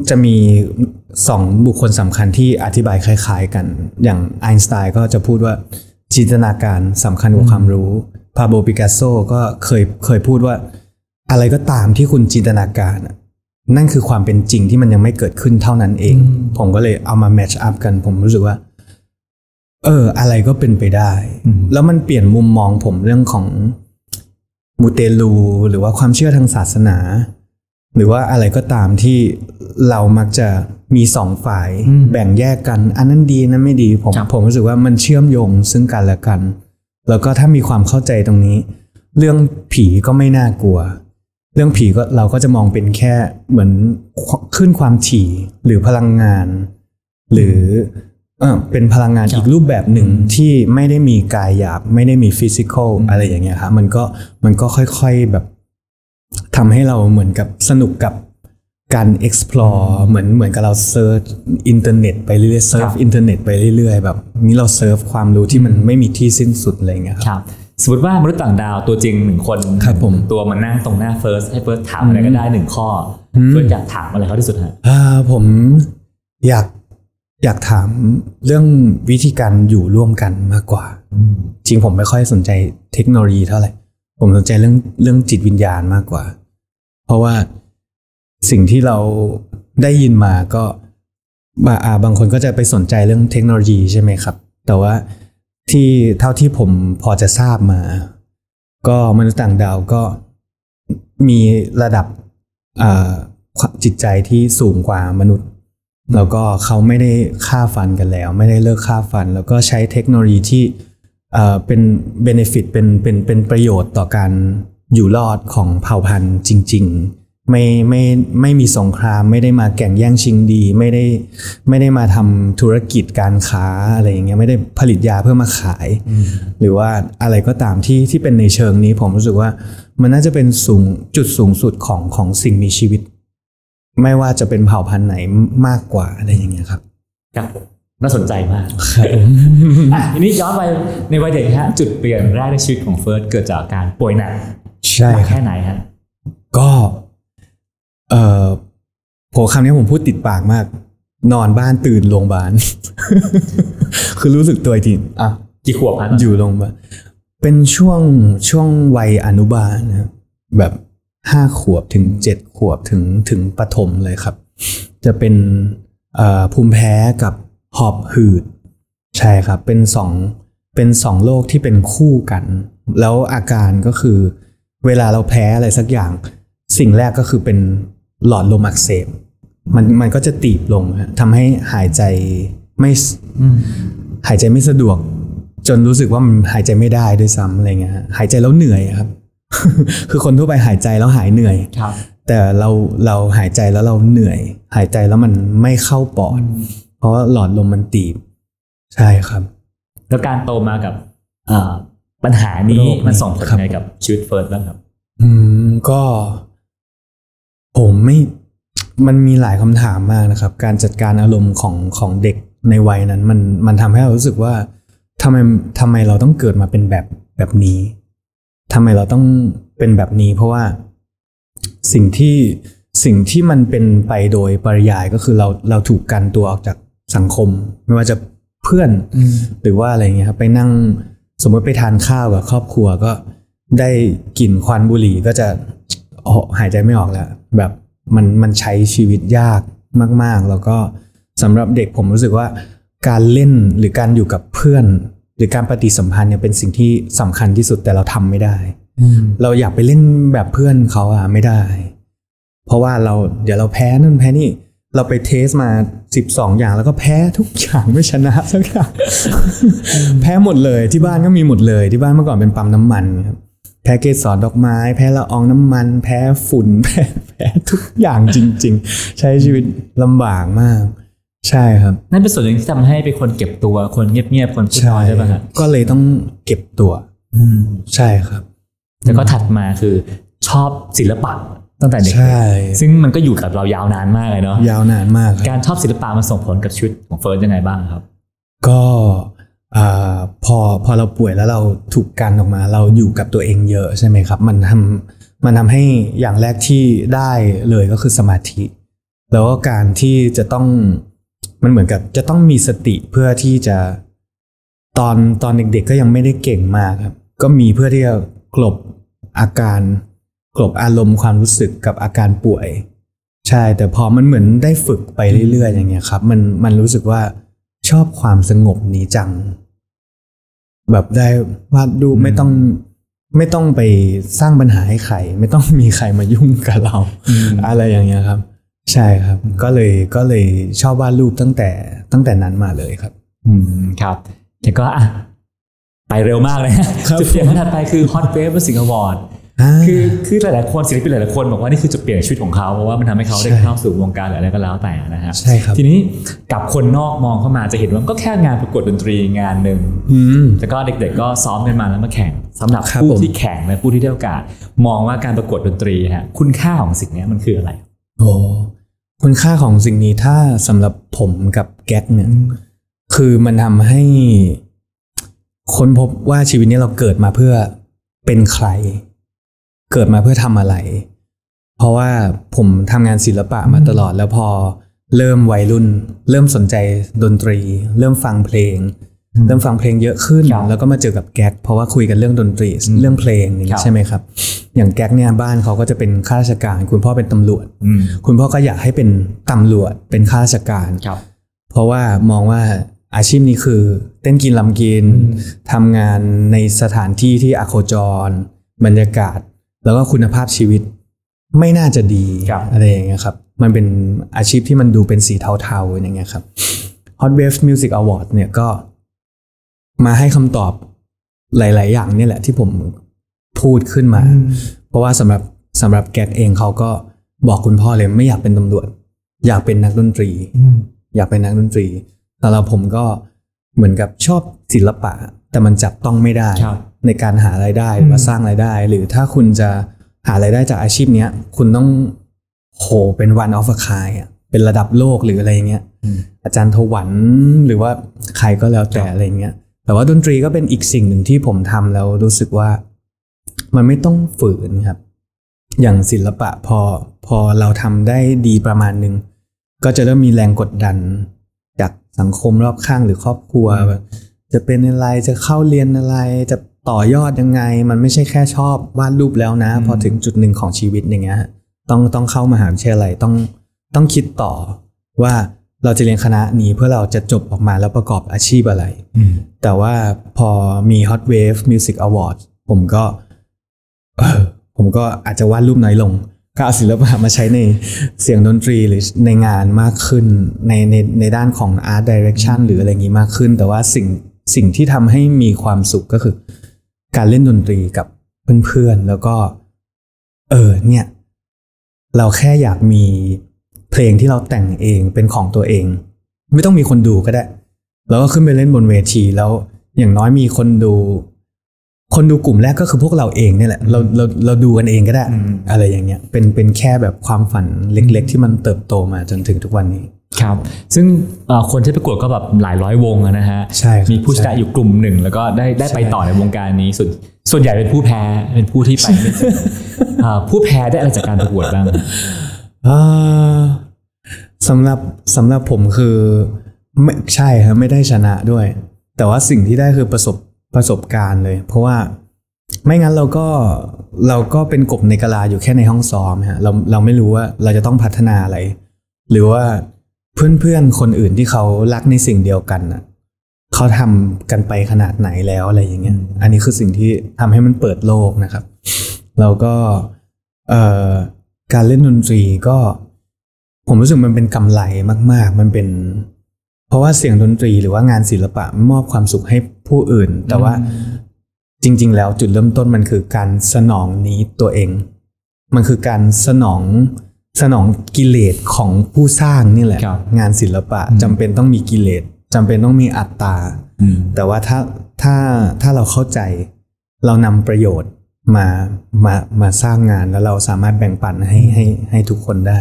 จะมีสองบุคคลสำคัญที่อธิบายคล้าย ๆ กัน อย่างไอน์สไตน์ก็จะพูดว่าจินตนาการสำคัญกว่าความรู้ปาโบล ปิกัสโซก็เคยเคยพูดว่า อะไรก็ตามที่คุณจินตนาการอะนั่นคือความเป็นจริงที่มันยังไม่เกิดขึ้นเท่านั้นเอง ผมก็เลยเอามา match up กัน ผมรู้สึกว่า เออ อะไรก็เป็นไปได้ แล้วมันเปลี่ยนมุมมองผมเรื่องของมูเตลูหรือว่าความเชื่อทางศาสนา หรือว่าอะไรก็ตามที่เรามักจะมีสองฝ่ายแบ่งแยกกัน อันนั้นดีนั้นไม่ดีผมครับผมรู้สึกว่ามันเชื่อมโยงซึ่งกันและกัน แล้วก็ถ้ามีความเข้าใจตรงนี้ เรื่องผีก็ไม่น่ากลัว เรื่องผีก็เราก็จะมองเป็นแค่เหมือนขึ้นความถี่หรือพลังงาน หรือเออเป็นพลังงานอีกรูปแบบหนึ่งที่ไม่ได้มีกายหยาบ ไม่ได้มี physical อะไรอย่างเงี้ยครับมันก็มันก็ค่อยๆแบบ ทำให้เราเหมือนกับสนุกกับการ explore เหมือนเหมือนกับเรา search อินเทอร์เน็ตไปเรื่อยๆ surf อินเทอร์เน็ตไปเรื่อยๆ แบบนี้เรา surf ความรู้ที่มันไม่มีที่สิ้นสุดอะไรอย่างเงี้ยครับครับ สมมติว่ามนุษย์ต่างดาวตัวจริงหนึ่งคนครับผมตัวมานั่งตรงหน้าเฟิร์สให้เฟิร์สถามอะไรก็ได้หนึ่งข้ออมเฟิร์สอยากถามอะไรเขาที่สุดฮะอ่าผมอยากอยากถามเรื่องวิธีการอยู่ร่วมกันมากกว่า จริงผมไม่ค่อยสนใจเทคโนโลยีเท่าไหร่ ผมสนใจเรื่องเรื่องจิตวิญญาณมากกว่า เพราะว่าสิ่งที่เราได้ยินมาก็บาอาบางคนก็จะไปสนใจเรื่องเทคโนโลยีใช่ไหมครับ แต่ว่าที่เท่าที่ผมพอจะทราบมา ก็มนุษย์ต่างดาวก็มีระดับจิตใจที่สูงกว่ามนุษย์ แล้วก็เขาไม่ได้ฆ่าฟันกันแล้ว ไม่ได้เลิกฆ่าฟัน แล้วก็ใช้เทคโนโลยีที่เอ่อเป็นเบนฟิตเป็นเป็นเป็นประโยชน์ต่อการ อยู่รอดของเผ่าพันธุ์จริง ๆ ไม่ไม่ไม่มีสงครามไม่ได้มาแข่งแย่งชิงดี ไม่ได้ไม่ได้มาทำธุรกิจการค้าอะไรอย่างเงี้ยไม่ได้ผลิตยาเพื่อมาขาย หรือว่าอะไรก็ตามที่ที่เป็นในเชิงนี้ ผมรู้สึกว่ามันน่าจะเป็นสูงจุดสูงสุดของของสิ่งมีชีวิต ไม่ว่าจะเป็นเผ่าพันธุ์ไหนมากกว่าอะไรอย่างเงี้ยครับครับผมน่าสนใจมากครับอะทีนี้ย้อนไปในวัยเด็กฮะจุดเปลี่ยนแรกในชีวิตของเฟิร์สเกิดจากการป่วยหนัก ใช่หนักครับแค่ไหนฮะก็ เอ่อโหคำนี้ผมพูดติดปากมาก นอนบ้านตื่นโรงพยาบาล คือรู้สึกตัวอีกทีอะกี่ขวบฮะอยู่โรงพยาบาลเป็นช่วงช่วงวัยอนุบาลนะครับแบบห้าขวบถึงเจ็ดขวบถึงถึงปฐมเลยครับ จะเป็นเอ่อภูมิแพ้กับหอบหืด ใช่ครับ เป็นสองเป็นสองโรคที่เป็นคู่กัน แล้วอาการก็คือ เวลาเราแพ้อะไรสักอย่าง สิ่งแรกก็คือเป็นหลอดลมอักเสบมันมันก็จะตีบลงฮะทำให้หายใจไม่สหายใจไม่สะดวก จนรู้สึกว่ามันหายใจไม่ได้ด้วยซ้ำอะไรเงี้ยฮะหายใจแล้วเหนื่อยอะครับ คือคนทั่วไปหายใจแล้วหายเหนื่อยครับ แต่เราเราหายใจแล้วเราเหนื่อย หายใจแล้วมันไม่เข้าปอด เพราะว่าหลอดลมมันตีบ ใช่ครับ แล้วการโตมากับอ่า ปัญหานี้โรคนี้มันส่งผลครับยังไงกับชีวิตเฟิร์สบ้างครับ อืมก็ ผมไม่มันมีหลายคำถามมากนะครับ การจัดการอารมณ์ของของเด็กในวัยนั้น มันมันทำให้เรารู้สึกว่าทำไมทำไมเราต้องเกิดมาเป็นแบบแบบนี้ทำไมเราต้องเป็นแบบนี้ เพราะว่าสิ่งที่สิ่งที่มันเป็นไปโดยปริยายก็คือเราเราถูกกันตัวออกจากสังคม ไม่ว่าจะเพื่อนหรือว่าอะไรเงี้ยครับ ไปนั่ง สมมติไปทานข้าวกับครอบครัวก็ได้กลิ่นควันบุหรี่ก็จะโอ้หายใจไม่ออกแล้ว แบบมันมันใช้ชีวิตยากมาก ๆ แล้วก็สำหรับเด็กผมรู้สึกว่าการเล่นหรือการอยู่กับเพื่อน หรือการปฏิสัมพันธ์เนี่ยเป็นสิ่งที่สำคัญที่สุดแต่เราทำไม่ได้ เราอยากไปเล่นแบบเพื่อนเขาอะไม่ได้ เพราะว่าเราเดี๋ยวเราแพ้นั่นแพ้นี่ เราไปเทสมาสิบสองอย่างแล้วก็แพ้ทุกอย่างไม่ชนะสักอย่างแพ้หมดเลยที่บ้านก็มีหมดเลยที่บ้านเมื่อก่อนเป็นปั๊มน้ำมันครับแพ้เกสรดอกไม้ แพ้ละอองน้ำมัน แพ้ฝุ่นแพ้แพ้ทุกอย่างจริง ๆ ใช้ชีวิตลำบากมาก ใช่ครับ นั่นเป็นส่วนหนึ่งที่ทำให้เป็นคนเก็บตัวคนเงียบๆคนพูดน้อยใช่ไหมครับก็เลยต้องเก็บตัวใช่ครับ แล้วก็ถัดมาคือชอบศิลปะ ตั้งแต่เด็กใช่ซึ่งมันก็อยู่กับเรายาวนานมากเลยเนาะยาวนานมากครับการชอบศิลปะมันส่งผลกับชีวิตของเฟิร์สยังไงบ้างครับ ก็อ่าพอพอเราป่วยแล้วเราถูกกันออกมา เราอยู่กับตัวเองเยอะใช่ไหมครับ มันทำมันทำให้อย่างแรกที่ได้เลยก็คือสมาธิ แล้วก็การที่จะต้องมันเหมือนกับจะต้องมีสติเพื่อที่จะตอนตอนเด็กๆก็ยังไม่ได้เก่งมากครับ ก็มีเพื่อที่จะกลบอาการ กลบอารมณ์ความรู้สึกกับอาการป่วย ใช่ แต่พอมันเหมือนได้ฝึกไปเรื่อยๆ อย่างเงี้ยครับ มันมันรู้สึกว่าชอบความสงบนี้จัง แบบได้วาดรูปไม่ต้องไม่ต้องไปสร้างปัญหาให้ใคร ไม่ต้องมีใครมายุ่งกับเรา อะไรอย่างเงี้ยครับ ใช่ครับ ก็เลยก็เลยชอบวาดรูปตั้งแต่ตั้งแต่นั้นมาเลยครับ อืมครับแล้วก็อะไปเร็วมากเลยนะครับจุดเปลี่ยนถัดไปคือ Hot Wave Music Award อ่า คือคือหลายๆคนศิลปินหลายๆคนบอกว่านี่คือจุดเปลี่ยนชีวิตของเขาเพราะว่ามันทำให้เขาได้ใช่เข้าสู่วงการหรืออะไรก็แล้วแต่นะฮะใช่ครับทีนี้กับคนนอกมองเข้ามาจะเห็นว่ามันก็แค่งานประกวดดนตรีงานหนึ่งอืมแล้วก็เด็กๆก็ซ้อมกันมาแล้วมาแข่งสำหรับครับผู้ผมที่แข่งและผู้ที่ได้โอกาส มองว่าการประกวดดนตรีฮะคุณค่าของสิ่งนี้มันคืออะไรโอ้คุณค่าของสิ่งนี้ถ้าสำหรับผมกับแก๊กเนี่ยคือมันทำให้ค้นพบว่าชีวิตนี้เราเกิดมาเพื่อเป็นใคร เกิดมาเพื่อทำอะไร เพราะว่าผมทำงานศิลปะมาตลอดแล้วพอเริ่มวัยรุ่น เริ่มสนใจดนตรี เริ่มฟังเพลง เริ่มฟังเพลงเยอะขึ้นครับแล้วก็มาเจอกับแก๊กเพราะว่าคุยกันเรื่องดนตรีเรื่องเพลงอย่างครันี้บใช่ไหมครับ อย่างแก๊กเนี่ยบ้านเขาก็จะเป็นข้าราชการ คุณพ่อเป็นตำรวจอืมคุณพ่อก็อยากให้เป็นตำรวจเป็นข้าราชการครับเพราะว่ามองว่าอาชีพนี้คือ เต้นกินลำกินทำงานในสถานที่ที่อโคจร บรรยากาศ แล้วก็คุณภาพชีวิตไม่น่าจะดีครับอะไรอย่างเงี้ยครับ มันเป็นอาชีพที่มันดูเป็นสีเทาๆอย่างเงี้ยครับ Hot Waves Music Award เนี่ยก็มาให้คำตอบหลาย ๆ อย่างเนี่ยแหละที่ผมพูดขึ้นมา เพราะว่าสำหรับสำหรับแก๊กเองเขาก็บอกคุณพ่อเลยไม่อยากเป็นตำรวจ อยากเป็นนักดนตรีอยากเป็นนักดนตรี แต่เราผมก็เหมือนกับชอบศิลปะ แต่มันจับต้องไม่ได้ครับ ในการหารายได้หรือว่าสร้างรายได้ หรือถ้าคุณจะหารายได้จากอาชีพเนี้ย คุณต้องโหเป็น one of a kind อะเป็นระดับโลกหรืออะไรเงี้ยอาจารย์ทวันหรือว่าใครก็แล้วแต่อะไรเงี้ย แต่ว่าดนตรีก็เป็นอีกสิ่งหนึ่งที่ผมทำแล้วรู้สึกว่า มันไม่ต้องฝืนครับ อย่างศิลปะพอพอเราทำได้ดีประมาณหนึ่งก็จะเริ่มมีแรงกดดัน จากสังคมรอบข้างหรือครอบครัวแบบจะเป็นอะไรจะเข้าเรียนอะไรจะ ต่อยอดยังไง มันไม่ใช่แค่ชอบวาดรูปแล้วนะ พอถึงจุดหนึ่งของชีวิตอย่างเงี้ยต้องต้องเข้ามหาวิทยาลัยต้องต้องคิดต่อว่าเราจะเรียนคณะนี้เพื่อเราจะจบออกมาแล้วประกอบอาชีพอะไร แต่ว่าพอมี Hot Wave Music Award ผมก็เออผมก็อาจจะวาดรูปน้อยลงก็เอาศิลปะมาใช้ในเสียงดนตรีหรือในงานมากขึ้นในในในด้านของ Art Direction หรืออะไรอย่างนี้มากขึ้น แต่ว่าสิ่งสิ่งที่ทำให้มีความสุขก็คือ การเล่นดนตรีกับเพื่อนๆ แล้วก็ เออเนี่ย เราแค่อยากมีเพลงที่เราแต่งเองเป็นของตัวเอง ไม่ต้องมีคนดูก็ได้ แล้วก็ขึ้นไปเล่นบนเวทีแล้วอย่างน้อยมีคนดู คนดูกลุ่มแรกก็คือพวกเราเองเนี่ยแหละเราเราเราดูกันเองก็ได้ อะไรอย่างเงี้ย เป็นเป็นแค่แบบความฝันเล็ก ๆ ที่มันเติบโตมาจนถึงทุกวันนี้ ครับ ซึ่งเอ่อคนที่ประกวดก็แบบหลายร้อยวงอะนะฮะใช่ครับมีผู้ชนะอยู่กลุ่มหนึ่ง แล้วก็ได้ได้ไปต่อในวงการนี้ส่วนส่วนใหญ่เป็นผู้แพ้เป็นผู้ที่ไปไม่ถึงเอ่อผู้แพ้ได้อะไรจากการประกวดบ้างอ่าสำหรับสำหรับผมคือไม่ใช่ครับไม่ได้ชนะด้วย แต่ว่าสิ่งที่ได้คือประสบประสบการณ์เลย เพราะว่าไม่งั้นเราก็เราก็เป็นกบในกะลาอยู่แค่ในห้องซ้อมฮะเราเราไม่รู้ว่าเราจะต้องพัฒนาอะไร หรือว่า เพื่อนๆคนอื่นที่เขารักในสิ่งเดียวกันน่ะเขาทำกันไปขนาดไหนแล้วอะไรอย่างเงี้ย อันนี้คือสิ่งที่ทำให้มันเปิดโลกนะครับ แล้วก็เอ่อการเล่นดนตรีก็ ผมรู้สึกมันเป็นกำไรมาก ๆ มันเป็น เพราะว่าเสียงดนตรีหรือว่างานศิลปะมอบความสุขให้ผู้อื่น แต่ว่าจริง ๆ แล้วจุดเริ่มต้นมันคือการสนองนี้ตัวเอง มันคือการสนอง สนองกิเลสของผู้สร้างนี่แหละครับงานศิลปะจำเป็นต้องมีกิเลสจำเป็นต้องมีอัตตาอืมแต่ว่าถ้าถ้าถ้าเราเข้าใจ เรานำประโยชน์มามามาสร้างงานแล้วเราสามารถแบ่งปันให้ให้ให้ทุกคนได้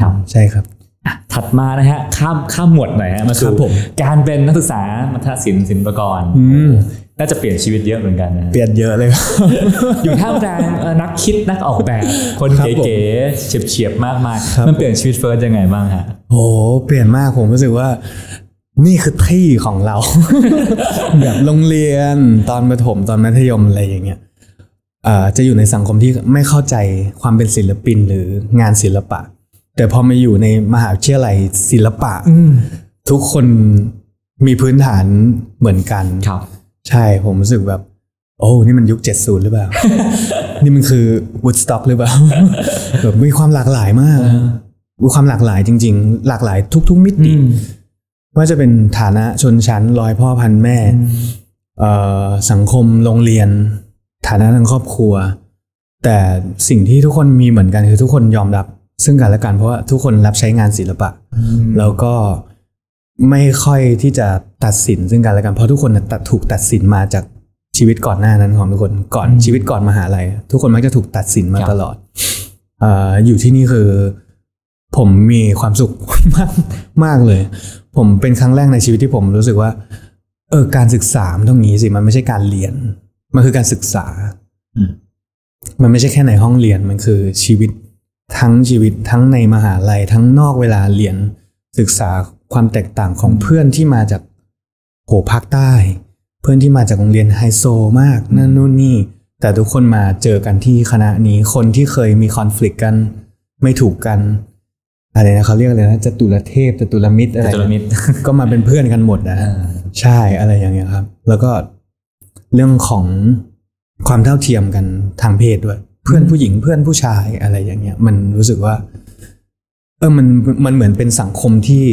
ครับใช่ครับอะถัดมานะฮะข้ามข้ามหมวดหน่อยฮะมาครัสู่บผมการเป็นนักศึกษามัธยศิลป์ศิลปากรอืม น่าจะเปลี่ยนชีวิตเยอะเหมือนกันนะ เปลี่ยนเยอะเลยครับอยู่ท่ามกลางเอ่อนักคิดนักออกแบบ คนครับผมเก๋ๆเฉียบๆมากมายครับมันเปลี่ยนชีวิตเฟิร์สยังไงบ้างฮะโหเปลี่ยนมากผมรู้สึกว่า นี่คือที่ของเรา แบบโรงเรียนตอนประถมตอนมัธยมอะไรอย่างเงี้ยเอ่อจะอยู่ในสังคมที่ไม่เข้าใจความเป็นศิลปินหรืองานศิลปะ แต่พอมาอยู่ในมหาวิทยาลัยศิลปะทุกคนมีพื้นฐานเหมือนกันครับ ใช่ผมรู้สึกแบบ โอ้นี่มันยุค 70 หรือเปล่า นี่มันคือ Woodstock หรือเปล่าแบบมีความหลากหลายมากมีความหลากหลายจริง ๆ หลากหลายทุก ๆ มิติว่าจะเป็นฐานะชนชั้นร้อยพ่อพันแม่เอ่อสังคมโรงเรียน ฐานะทางครอบครัว แต่สิ่งที่ทุกคนมีเหมือนกันคือทุกคนยอมรับซึ่งกันและกันเพราะว่าทุกคนรับใช้งานศิลปะ แล้วก็ ไม่ค่อยที่จะตัดสินซึ่งกันและกันเพราะทุกคนน่ะตัดถูกตัดสินมาจากชีวิตก่อนหน้านั้นของทุกคนก่อนชีวิตก่อนมหาลัยทุกคนมักจะถูกตัดสินมาครับตลอดเอ่ออยู่ที่นี่คือ ผมมีความสุขมากมากเลย ผมเป็นครั้งแรกในชีวิตที่ผมรู้สึกว่า เออการศึกษามันต้องงี้สิมันไม่ใช่การเรียน มันคือการศึกษาอืมมันไม่ใช่แค่ในห้องเรียนมันคือชีวิตทั้งชีวิตทั้งในมหาลัยทั้งนอกเวลาเรียนศึกษา ความแตกต่างของเพื่อนที่มาจากโหภาคใต้ เพื่อนที่มาจากโรงเรียนไฮโซมากนั่นนู่นนี่ แต่ทุกคนมาเจอกันที่คณะนี้คนที่เคยมีคอน FLICT กัน ไม่ถูกกันอะไรนะเขาเรียกอะไรนะจตุรเทพจตุรมิตรอะไรจตุรมิตรก็มาเป็นเพื่อนกันหมดนะใช่อะไรอย่างเงี้ยครับ แล้วก็เรื่องของความเท่าเทียมกันทางเพศด้วย เพื่อนผู้หญิงเพื่อนผู้ชายอะไรอย่างเงี้ย มันรู้สึกว่า เออมันมันเหมือนเป็นสังคมที่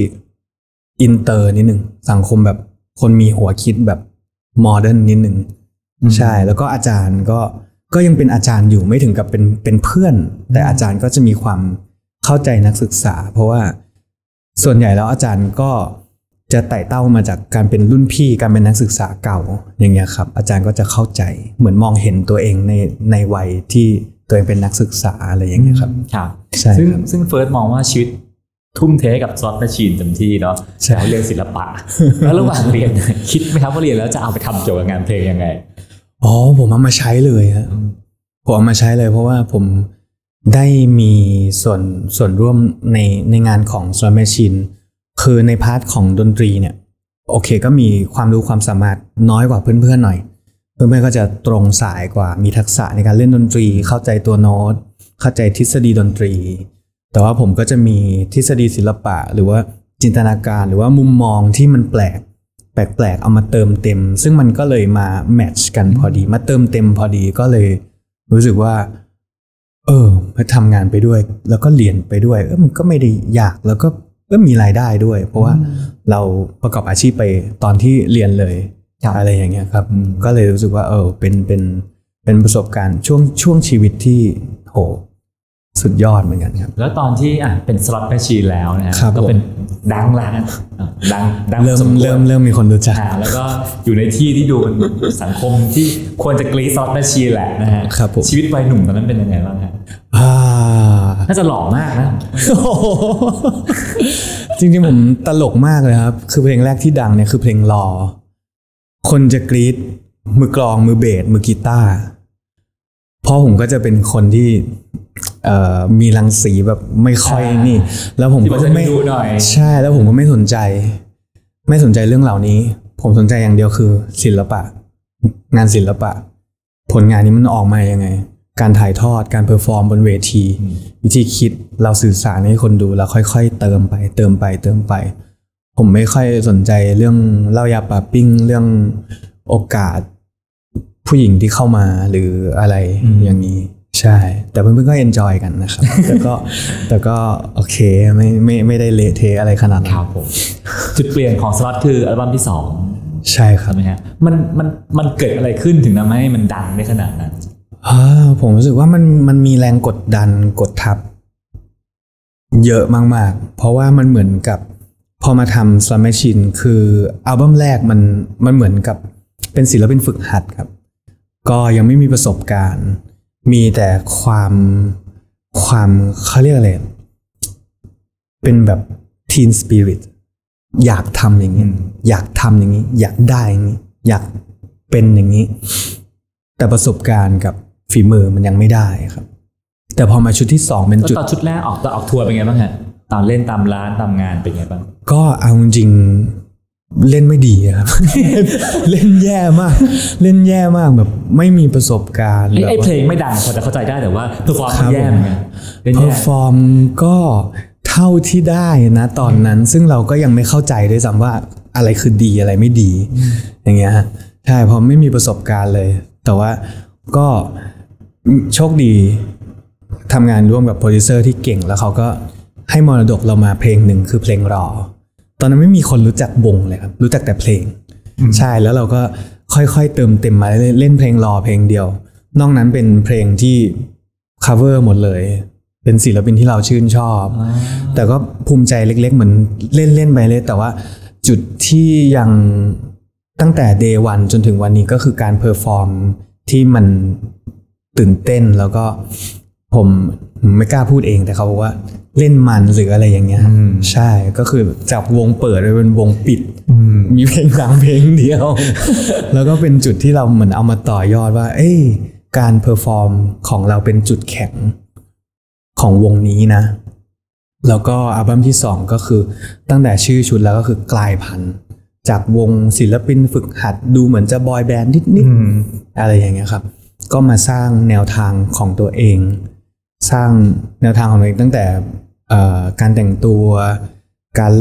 อินเตอร์นิดหนึ่งสังคมแบบคนมีหัวคิดแบบ modern นิดหนึ่งใช่ แล้วก็อาจารย์ก็ก็ยังเป็นอาจารย์อยู่ไม่ถึงกับเป็นเป็นเพื่อน แต่อาจารย์ก็จะมีความเข้าใจนักศึกษา เพราะว่าส่วนใหญ่แล้วอาจารย์ก็จะไต่เต้ามาจากการเป็นรุ่นพี่การเป็นนักศึกษาเก่าอย่างเงี้ยครับ อาจารย์ก็จะเข้าใจเหมือนมองเห็นตัวเองในในวัยที่ตัวเองเป็นนักศึกษาอะไรอย่างเงี้ยครับครับใช่ซึ่งครับซึ่งเฟิร์สมองว่าชีวิต ทุ่มเทให้กับ Slot Machine เต็มที่เนาะใช่แต่ว่าเรียนศิลปะ แล้วระหว่างเรียนคิดไหมครับว่าเรียนแล้วจะเอาไปทำเกี่ยวกับงานเพลงยังไง อ๋อผมเอามาใช้เลยฮะผมเอามาใช้เลย เพราะว่าผมได้มีส่วนส่วนร่วมในในงานของ s l a m Machine คือใน part ของดนตรีเนี่ย โอเคก็มีความรู้ความสามารถน้อยกว่าเพื่อนๆหน่อย เพื่อนๆก็จะตรงสายกว่ามีทักษะในการเล่นดนตรี เข้าใจตัวโน้ต เข้าใจทฤษฎีดนตรี แต่ว่าผมก็จะมีทฤษฎีศิลปะ หรือว่าจินตนาการหรือว่ามุมมองที่มันแปลก แปลกๆเอามาเติมเต็ม ซึ่งมันก็เลยมาแมทช์กันพอดี มาเติมเต็มพอดีก็เลยรู้สึกว่า เออพอทำงานไปด้วย แล้วก็เรียนไปด้วย เออมันก็ไม่ได้ยากแล้วก็ก็มีรายได้ด้วย เพราะว่าเราประกอบอาชีพไปตอนที่เรียนเลยครับอะไรอย่างเงี้ยครับ ก็เลยรู้สึกว่า เออเป็นเป็นเป็นประสบการณ์ช่วงช่วงชีวิตที่โห สุดยอดเหมือนกันครับ แล้วตอนที่อะเป็น Slot Machine แล้วนะฮะครับก็เป็นดังแล้วนะอะดังดังเริ่มสควเริ่มเริ่มมีคนรู้จักอ่าแล้วก็อยู่ในที่ที่ดูเป็นสังคมที่ควรจะกรี๊ด Slot Machine แหละนะฮะครับผมชีวิตวัยหนุ่มตอนนั้นเป็นยังไงบ้างฮะอ่าน่าจะหล่อมากนะโอ้โหจริงๆผมตลกมากเลยครับ คือเพลงแรกที่ดังเนี่ยคือเพลงรอ คนจะกรีดมือกลองมือเบสมือกีตาร์เพราะผมก็จะเป็นคนที่เอ่อ มีรังสีแบบไม่ค่อยนี่ แล้วผมที่ก็มันจะไม่ดุหน่อยใช่แล้วผมก็ไม่สนใจ ไม่สนใจเรื่องเหล่านี้ ผมสนใจอย่างเดียวคือ ศิลปะ งานศิลปะ ผลงานนี้มันออกมายังไง การถ่ายทอดการ perform บนเวที วิธีคิดเราสื่อสารให้คนดูแล้วค่อยๆ เติมไป เติมไปเติมไป ผมไม่ค่อยสนใจเรื่องเหล้ายาปลาปิ้งเรื่องโอกาสผู้หญิงที่เข้ามาหรืออะไรอย่างนี้ ใช่ แต่เพื่อนๆก็ enjoy กันนะครับ แต่ก็แต่ก็โอเคไม่ไม่ไม่ได้เละเทะอะไรขนาดนั้ครับผมจุดเปลี่ยนของสล็อตคืออัลบั้มที่สองใช่ครับใช่ไหมฮะมันมันมันเกิดอะไรขึ้นถึงทำให้มันดังได้ขนาดนั้นอ่าผมรู้สึกว่ามันมันมีแรงกดดันกดทับ เยอะมากๆ เพราะว่ามันเหมือนกับ พอมาทำ Slam Machine คืออัลบั้มแรกมันมันเหมือนกับเป็นศิลปินฝึกหัดครับ ก็ยังไม่มีประสบการณ์ มีแต่ความความเขาเรียกอะไร เป็นแบบ teen spirit อยากทำอย่างนี้ อยากทำอย่างนี้ อยากได้อย่างนี้ อยากเป็นอย่างนี้ แต่ประสบการณ์กับฝีมือมันยังไม่ได้ครับ แต่พอมาชุดที่สองเป็นแล้วจุดตอนชุดแรกออกตอนออกทัวร์เป็นไงบ้างฮะตอนเล่นตามร้านตามงานเป็นไงบ้าง ก็เอาจริงๆ เล่นไม่ดีอะครับ เล่นแย่มาก เล่นแย่มากแบบไม่มีประสบการณ์ไอ้แบบไอ้ว่าเพลงไม่ดังพอจะเข้าใจได้แต่ว่า perform ครัมันบแย่เหมือนกันเล่นแย่ perform ก็เท่าที่ได้นะตอนนั้น ซึ่งเราก็ยังไม่เข้าใจด้วยซ้ำว่าอะไรคือดีอะไรไม่ดี อย่างเงี้ยฮะใช่เพราะไม่มีประสบการณ์เลย แต่ว่าก็โชคดีทำงานร่วมกับโปรดิวเซอร์ที่เก่งแล้วเขาก็ให้มรดกเรามาเพลงหนึ่งคือเพลงรอ ตอนนั้นไม่มีคนรู้จักวงเลยครับ รู้จักแต่เพลง ใช่แล้วเราก็ค่อยๆเติมเต็มมาเรื่อยๆเล่นเพลงรอเพลงเดียว นอกนั้นเป็นเพลงที่ cover หมดเลย เป็นศิลปินที่เราชื่นชอบ แต่ก็ภูมิใจเล็ก ๆ เหมือนเล่นๆไปเลย แต่ว่าจุดที่ยังตั้งแต่ day one จนถึงวันนี้ก็คือการ perform ที่มันตื่นเต้นแล้วก็ ผมผมไม่กล้าพูดเองแต่เขาบอกว่าเล่นมันหรืออะไรอย่างเงี้ยอืมใช่ก็คือจากวงเปิดไปเป็นวงปิดอืมมีเพลงดังเพลงเดียว แล้วก็เป็นจุดที่เราเหมือนเอามาต่อยอดว่า เอ้ยการ perform ของเราเป็นจุดแข็งของวงนี้นะ แล้วก็อัลบั้มที่สองก็คือตั้งแต่ชื่อชุดแล้วก็คือกลายพันธุ์จากวงศิลปินฝึกหัดดูเหมือนจะบอยแบนด์นิดอืมๆอะไรอย่างเงี้ยครับ ก็มาสร้างแนวทางของตัวเอง สร้างแนวทางของตัวเองตั้งแต่เอ่อการแต่งตัว การ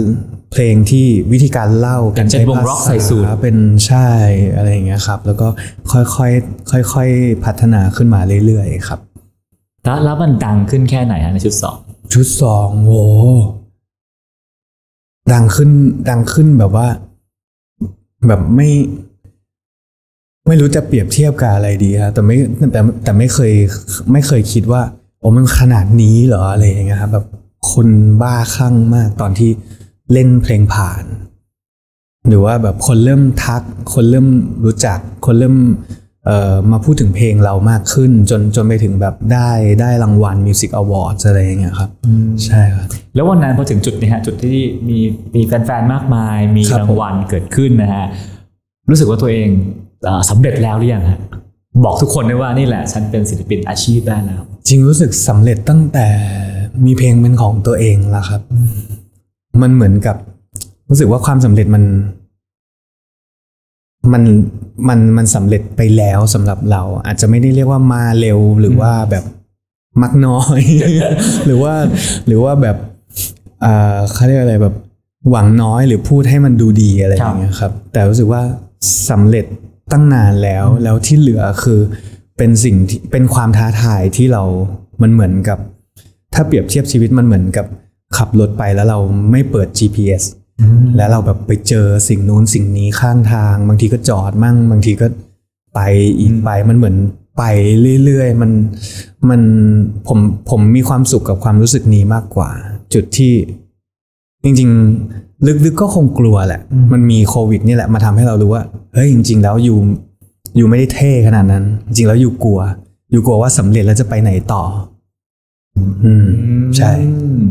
เพลงที่วิธีการเล่าอย่างเช่นวง rock ใส่สูทเป็นใช่อะไรอย่างเงี้ยครับ แล้วก็ค่อยๆค่อยๆพัฒนาขึ้นมาเรื่อยๆครับแล้วแล้วมันดังขึ้นแค่ไหนฮะในชุดสองชุดสองโหดังขึ้นดังขึ้นแบบว่า แบบไม่ ไม่รู้จะเปรียบเทียบกับอะไรดีครับแต่ไม่แต่แต่ไม่เคย ไม่เคยคิดว่า โอ้มันขนาดนี้เหรออะไรอย่างเงี้ยครับแบบคนบ้าคลั่งมากตอนที่เล่นเพลงผ่าน หรือว่าแบบคนเริ่มทัก คนเริ่มรู้จัก คนเริ่มเอ่อมาพูดถึงเพลงเรามากขึ้น จนจนไปถึงแบบได้ได้รางวัล Music Awards อะไรอย่างเงี้ยครับใช่ครับ แล้ววันนั้นพอถึงจุดนี้ฮะจุดที่มีมีแฟนๆมากมาย มีครับรางวัลเกิดขึ้นนะฮะรู้สึกว่าตัวเองเอ่อสำเร็จแล้วหรือยังฮะ บอกทุกคนได้ว่านี่แหละ ฉันเป็นศิลปินอาชีพได้แล้ว จริงรู้สึกสำเร็จตั้งแต่มีเพลงเป็นของตัวเองแล้วครับ มันเหมือนกับ รู้สึกว่าความสำเร็จมัน มันมันมันสำเร็จไปแล้วสำหรับเรา อาจจะไม่ได้เรียกว่ามาเร็วหรือว่าแบบมักน้อย หรือว่า หรือว่าแบบอ่าเขาเรียกอะไรแบบหวังน้อยหรือพูดให้มันดูดีอะไรอย่างเงี้ยครับ แต่รู้สึกว่าสำเร็จ ตั้งนานแล้ว แล้วที่เหลือคือเป็นสิ่งที่เป็นความท้าทายที่เรา มันเหมือนกับ ถ้าเปรียบเทียบชีวิตมันเหมือนกับขับรถไปแล้วเราไม่เปิด GPS แล้วเราแบบไปเจอสิ่งนู้นสิ่งนี้ข้างทาง บางทีก็จอดมั่ง บางทีก็ไปอีกไปมันเหมือนไปเรื่อยๆ มันมันผมผมมีความสุขกับความรู้สึกนี้มากกว่า จุดที่จริงๆ ลึกๆก็คงกลัวแหละ มันมีโควิดนี่แหละมาทำให้เรารู้ว่าเฮ้ยจริง ๆ แล้วอยู่อยู่ไม่ได้เท่ขนาดนั้น จริงๆแล้วอยู่กลัว อยู่กลัวว่าสำเร็จแล้วจะไปไหนต่อ อืมใช่อืม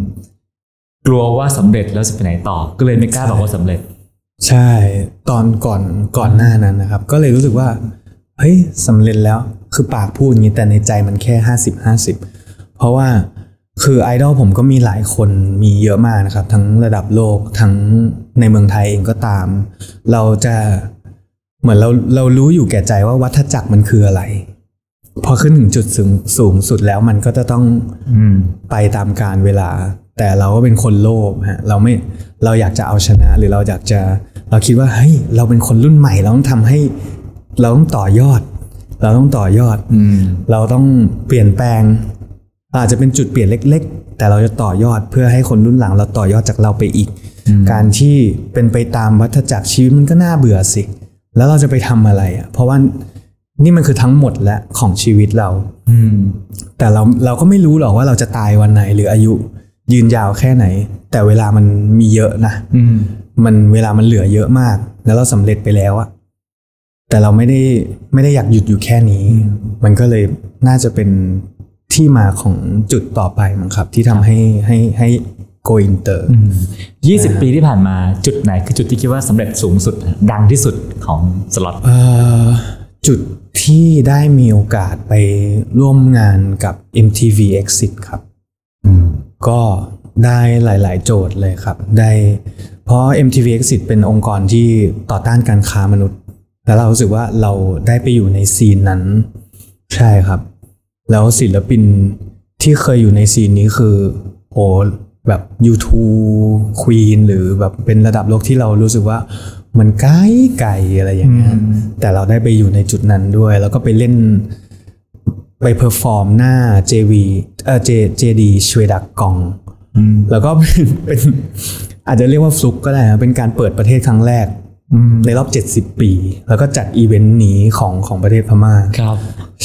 กลัวว่าสำเร็จแล้วจะไปไหนต่อ ก็เลยไม่กล้าบอกว่าสำเร็จ ใช่ ตอนก่อนก่อนหน้านั้นนะครับ ก็เลยรู้สึกว่าเฮ้ยสำเร็จแล้ว คือปากพูดอย่างนี้แต่ในใจมันแค่ห้าสิบห้าสิบเพราะว่า คือไอดอลผมก็มีหลายคนมีเยอะมากนะครับ ทั้งระดับโลกทั้งในเมืองไทยเองก็ตาม เราจะเหมือนเราเรารู้อยู่แก่ใจว่าวัฏจักรมันคืออะไร พอขึ้นถึงจุดสูงสูงสุดแล้วมันก็จะต้องอืมไปตามการเวลา แต่เราก็เป็นคนโลภฮะเราไม่เราอยากจะเอาชนะ หรือเราอยากจะ เราคิดว่าเฮ้ยเราเป็นคนรุ่นใหม่เราต้องทำให้เราต้องต่อยอด เราต้องต่อยอดอืมเราต้องเปลี่ยนแปลง อาจจะเป็นจุดเปลี่ยนเล็ก ๆ แต่เราจะต่อยอดเพื่อให้คนรุ่นหลังเราต่อยอดจากเราไปอีก การที่เป็นไปตามวัฏจักรชีวิตมันก็น่าเบื่อสิ แล้วเราจะไปทำอะไรอะ เพราะว่านี่มันคือทั้งหมดและของชีวิตเรา อืมแต่เราเราก็ไม่รู้หรอกว่าเราจะตายวันไหน หรืออายุยืนยาวแค่ไหน แต่เวลามันมีเยอะนะอืมมันเวลามันเหลือเยอะมาก แล้วเราสำเร็จไปแล้วอะแต่เราไม่ได้ไม่ได้อยากหยุดอยู่แค่นี้ มันก็เลยน่าจะเป็น ที่มาของจุดต่อไปมั้งครับ ที่ทำให้ให้ให้ go inter ยี่สิบปีที่ผ่านมาจุดไหนคือจุดที่คิดว่าสำเร็จสูงสุดดังที่สุดของสล็อตเอ่อจุดที่ได้มีโอกาสไปร่วมงานกับ MTV Exit ครับก็ได้หลาย ๆ โจทย์เลยครับ ได้เพราะ MTV Exit เป็นองค์กรที่ต่อต้านการค้ามนุษย์ แล้วเรารู้สึกว่าเราได้ไปอยู่ในซีนนั้น ใช่ครับ แล้วศิลปินที่เคยอยู่ในซีนนี้คือโอ้แบบ YouTube Queen หรือแบบเป็นระดับโลกที่เรารู้สึกว่ามันไกลไกลอะไรอย่างเงี้ยแต่เราได้ไปอยู่ในจุดนั้นด้วย แล้วก็ไปเล่นไปเพอร์ฟอร์มหน้า JV เอ่อ J JD ชเวดักกองแล้วก็เป็นเป็นอาจจะเรียกว่าฟลุกก็ได้ครับเป็นการเปิดประเทศครั้งแรก ในรอบ 70 ปี แล้วก็จัดอีเวนต์นี้ของของประเทศพม่าครับ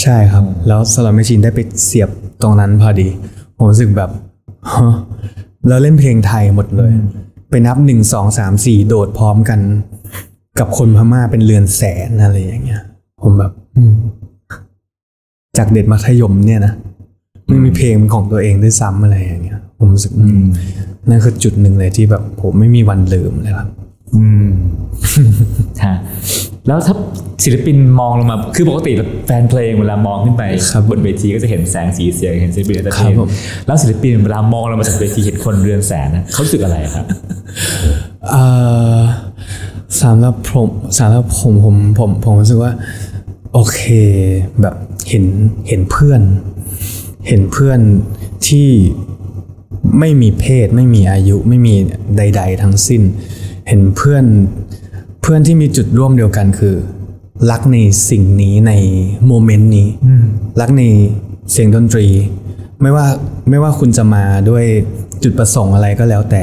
ใช่ครับ แล้ว Slot Machine ได้ไปเสียบตรงนั้นพอดี ผมรู้สึกแบบฮะแล้วเล่นเพลงไทยหมดเลย ไปนับหนึ่งสองสามสี่โดดพร้อมกัน กับคนพม่าเป็นเรือนแสนอะไรอย่างเงี้ย ผมแบบอืมจากเด็กมัธยมเนี่ยนะไม่มีเพลงเป็นของตัวเองด้วยซ้ำอะไรอย่างเงี้ย ผมรู้สึกอืมนั่นคือจุดหนึ่งเลยที่แบบ ผมไม่มีวันลืมเลยครับ อืมฮะแล้วถ้าศิลปินมองลงมาคือปกติแฟนเพลงเวลามองขึ้นไปครับบนเวทีก็จะเห็นแสงสีเสียงเห็นศิลปิน entertain ครับผมแล้วศิลปินเวลามองลงมาจากเวทีเห็นคนเรือนแสนนะเขารู้สึกอะไรครับเอ่อสำหรับผมสำหรับผมผมผมผมรู้สึกว่า โอเคแบบเห็นเห็นเพื่อน เห็นเพื่อนที่ไม่มีเพศ ไม่มีอายุไม่มีใด ๆ ทั้งสิ้น เห็นเพื่อนเพื่อนที่มีจุดร่วมเดียวกันคือ รักในสิ่งนี้ในmoment นี้รักในเสียงดนตรี ไม่ว่าไม่ว่าคุณจะมาด้วยจุดประสงค์อะไรก็แล้วแต่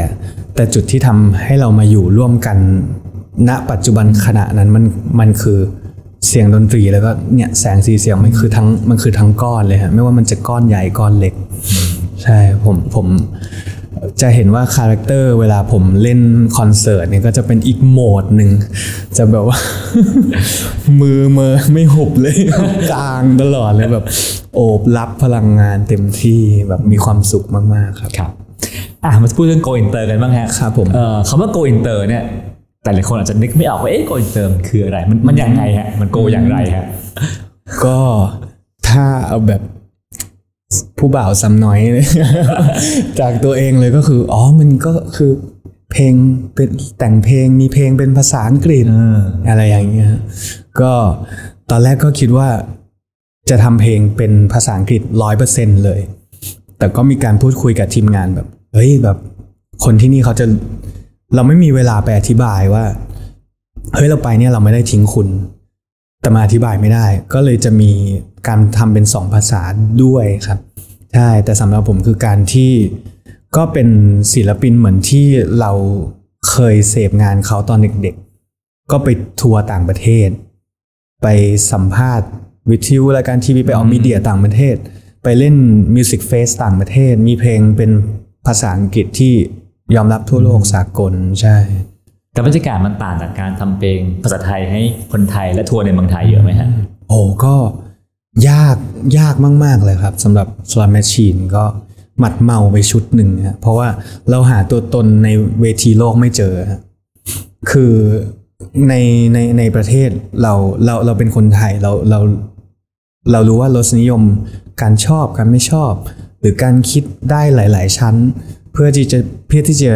แต่จุดที่ทำให้เรามาอยู่ร่วมกัน ณปัจจุบันขณะนั้นมันมันคือเสียงดนตรีแล้วก็เนี่ยแสงสีเสียงมันคือทั้งมันคือทั้งก้อนเลยฮะไม่ว่ามันจะก้อนใหญ่ก้อนเล็ก ใช่ผมผม จะเห็นว่า character เวลาผมเล่นคอนเสิร์ตเนี่ยก็จะเป็นอีกโหมดหนึ่ง จะแบบว่า มือเมอไม่หุบเลยกลางตลอดเลยแบบ โอบรับพลังงานเต็มที่แบบมีความสุขมากๆครับครับอะมาพูดเรื่อง go inter กันบ้างฮะครับผมเอ่อคำว่า go inter เนี่ยแต่หลายคนอาจจะนึกไม่ออกว่าเอ๊ะ go inter มันคืออะไร มันมันยังไงฮะมัน go อย่างไรฮะก็ถ้าเอาแบบ ผู้บ่าวซ้ำน้อยเลยจากตัวเองเลยก็คือ อ๋อมันก็คือเพลงเป็นแต่งเพลงมีเพลงเป็นภาษาอังกฤษเอออะไรอย่างเงี้ยก็ตอนแรกก็คิดว่าจะทำเพลงเป็นภาษาอังกฤษร้อยเปอร์เซ็นเลย แต่ก็มีการพูดคุยกับทีมงานแบบ เฮ้ยแบบ คนที่นี่เขาจะ เราไม่มีเวลาไปอธิบายว่า เฮ้ยเราไปเนี่ยเราไม่ได้ทิ้งคุณ แต่มาอธิบายไม่ได้ ก็เลยจะมีการทำเป็นสองภาษาด้วยครับ ใช่ แต่สำหรับผมคือการที่ก็เป็นศิลปินเหมือนที่เราเคยเสพงานเขาตอนเด็กๆ ก็ไปทัวร์ต่างประเทศ ไปสัมภาษณ์วิทยุรายการทีวีไปออก media ต่างประเทศ ไปเล่น music fest ต่างประเทศ มีเพลงเป็นภาษาอังกฤษที่ยอมรับทั่วโลกสากลใช่ แต่บรรยากาศมันต่างจากการทำเพลงภาษาไทยให้คนไทยและทัวร์ในเมืองไทยเยอะไหมฮะ โอ้ก็ ยากยากมาก ๆ เลยครับสำหรับ Slot Machine ก็หมัดเมาไปชุดหนึ่งฮะเพราะว่าเราหาตัวตนในเวทีโลกไม่เจอฮะคือในในในประเทศเราเราเราเป็นคนไทยเราเราเรารู้ว่ารสนิยมการชอบการไม่ชอบ หรือการคิดได้หลาย ๆ ชั้น เพื่อที่จะเพื่อที่จะ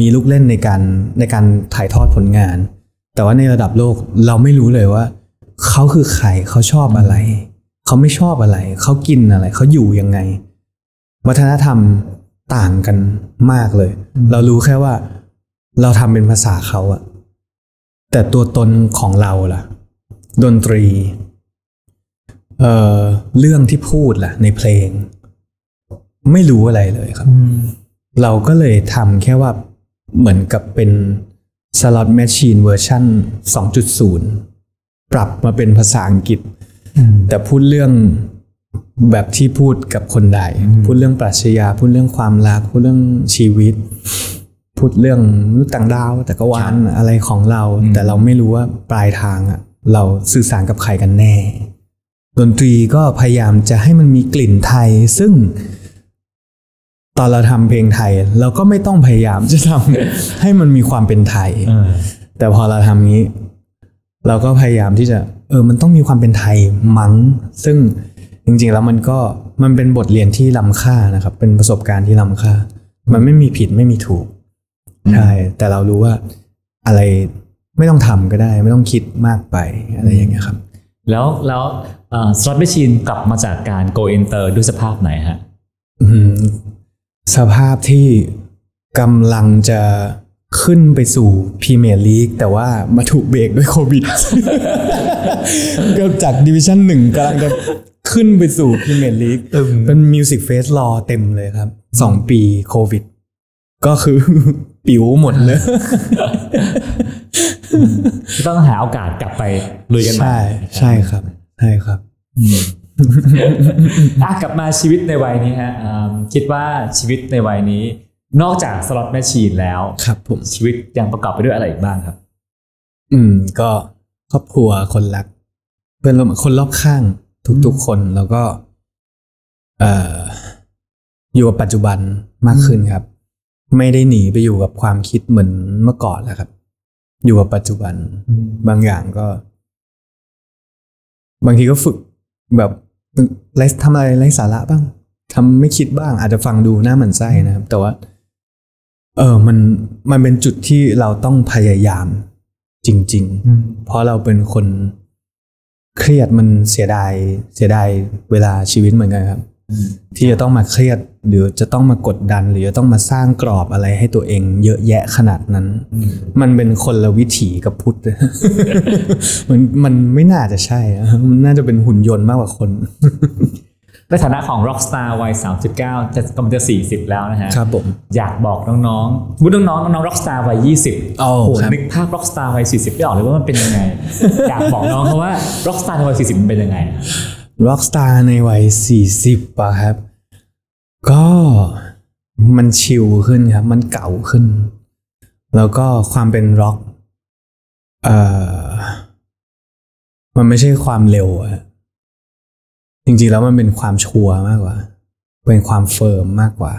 มีลูกเล่นในการในการถ่ายทอดผลงาน แต่ว่าในระดับโลกเราไม่รู้เลยว่า เขาคือใครเขาชอบอะไร เขาไม่ชอบอะไร เขากินอะไร เขาอยู่ยังไง วัฒนธรรมต่างกันมากเลย เรารู้แค่ว่า เราทำเป็นภาษาเขาอะแต่ตัวตนของเราล่ะ ดนตรี เอ่อเรื่องที่พูดล่ะ ในเพลง ไม่รู้อะไรเลยครับ เราก็เลยทำแค่ว่าเหมือนกับเป็น slot machine เวอร์ชัน2.0 ปรับมาเป็นภาษาอังกฤษ แต่พูดเรื่องแบบที่พูดกับคนใด พูดเรื่องปรัชญาพูดเรื่องความรัก พูดเรื่องชีวิต พูดเรื่องมนุษย์ต่างดาวแต่ก็วานอะไรของเรา แต่เราไม่รู้ว่าปลายทางอะเราสื่อสารกับใครกันแน่ ดนตรีก็พยายามจะให้มันมีกลิ่นไทย ซึ่ง ตอนเราทำเพลงไทย เราก็ไม่ต้องพยายามจะทำให้มันมีความเป็นไทยเออแต่พอเราทำงี้ เราก็พยายามที่จะเออมันต้องมีความเป็นไทยมั้ง ซึ่งจริงๆแล้วมันก็มันเป็นบทเรียนที่ล้ำค่านะครับ เป็นประสบการณ์ที่ล้ำค่า มันไม่มีผิดไม่มีถูกใช่แต่เรารู้ว่าอะไรไม่ต้องทำก็ได้ ไม่ต้องคิดมากไปอะไรอย่างเงี้ยครับ แล้วแล้ว Slot Machine กลับมาจากการ go inter ด้วยสภาพไหนฮะอืมสภาพที่กำลังจะ ขึ้นไปสู่พรีเมียร์ลีกแต่ว่ามาถูกเบรกด้วยโควิดก็จาก division หนึ่งกำลังจะขึ้นไปสู่พรีเมียร์ลีกเป็น music fest รอเต็มเลยครับสองปีโควิด ก็คือปลิวหมดเลย ต้องหาโอกาสกลับไปลุยกันใหม่ใช่ใช่ครับ ใช่ครับอะกลับมาชีวิตในวัยนี้ฮะอ่าคิดว่าชีวิตในวัยนี้ นอกจาก Slot Machine แล้วครับผมชีวิตยังประกอบไปด้วยอะไรอีกบ้างครับ อืม ก็ครอบครัวคนรัก เพื่อนร่วมคนรอบข้าง ทุกๆคนแล้วก็ เอ่อ อยู่กับปัจจุบันมากขึ้นครับ ไม่ได้หนีไปอยู่กับความคิดเหมือนเมื่อก่อนแล้วครับ อยู่กับปัจจุบัน บางอย่างก็ บางทีก็ฝึกแบบไร้ทำอะไรไร้สาระบ้างทำไม่คิดบ้างอาจจะฟังดูหน้าหมันไส้นะครับ แต่ว่า เออมันมันเป็นจุดที่เราต้องพยายามจริง ๆ เพราะเราเป็นคนเครียดมันเสียดายเสียดายเวลาชีวิตเหมือนกันครับ ที่จะต้องมาเครียดหรือจะต้องมากดดัน หรือจะต้องมาสร้างกรอบอะไรให้ตัวเองเยอะแยะขนาดนั้น มันเป็นคนละวิถีกับพุทธมันมันไม่น่าจะใช่อะมันน่าจะเป็นหุ่นยนต์มากกว่าคน ในฐานะของ Rockstar วัย 39 จะกำลังจะ 40 แล้วนะฮะครับผมอยากบอกน้องๆสมมุติน้องๆน้องๆ Rockstar วัย 20โอ้โหครับนึกภาพ Rockstar วัย 40 ไม่ออกเลยว่ามันเป็นยังไง อยากบอกน้องเขาว่า Rockstar ในวัย 40 มันเป็นยังไง rockstar ในวัยสี่สิบอะครับ ก็มัน chill ขึ้นครับ มันเก่าขึ้น แล้วก็ความเป็นร็อกเอ่อมันไม่ใช่ความเร็วอะ จริงๆแล้วมันเป็นความ sure มากกว่า เป็นความ firm มากกว่า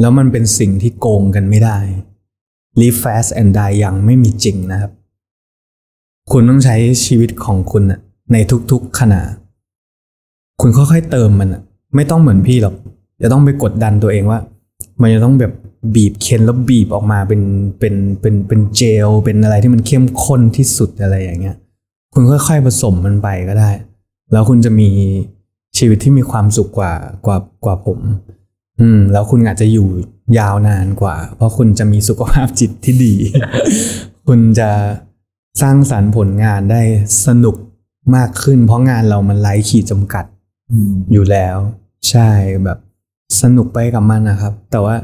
แล้วมันเป็นสิ่งที่โกงกันไม่ได้ live fast and die ยังไม่มีจริงนะครับ คุณต้องใช้ชีวิตของคุณน่ะในทุกๆขณะ คุณค่อยๆเติมมันอะไม่ต้องเหมือนพี่หรอกจะต้องไปกดดันตัวเองว่า มันจะต้องแบบบีบเค้นแล้วบีบออกมาเป็นเป็นเป็นเป็นเจลเป็นอะไรที่มันเข้มข้นที่สุดอะไรอย่างเงี้ย คุณค่อยๆผสมมันไปก็ได้ แล้วคุณจะมี ชีวิตที่มีความสุขกว่ากว่ากว่าผม อืม แล้วคุณอาจจะอยู่ยาวนานกว่า เพราะคุณจะมีสุขภาพจิตที่ดี คุณจะสร้างสรรค์ผลงานได้สนุกมากขึ้น เพราะงานเรามันไร้ขีดจำกัดอยู่แล้ว ใช่แบบสนุกไปกับมันนะครับ แต่ว่า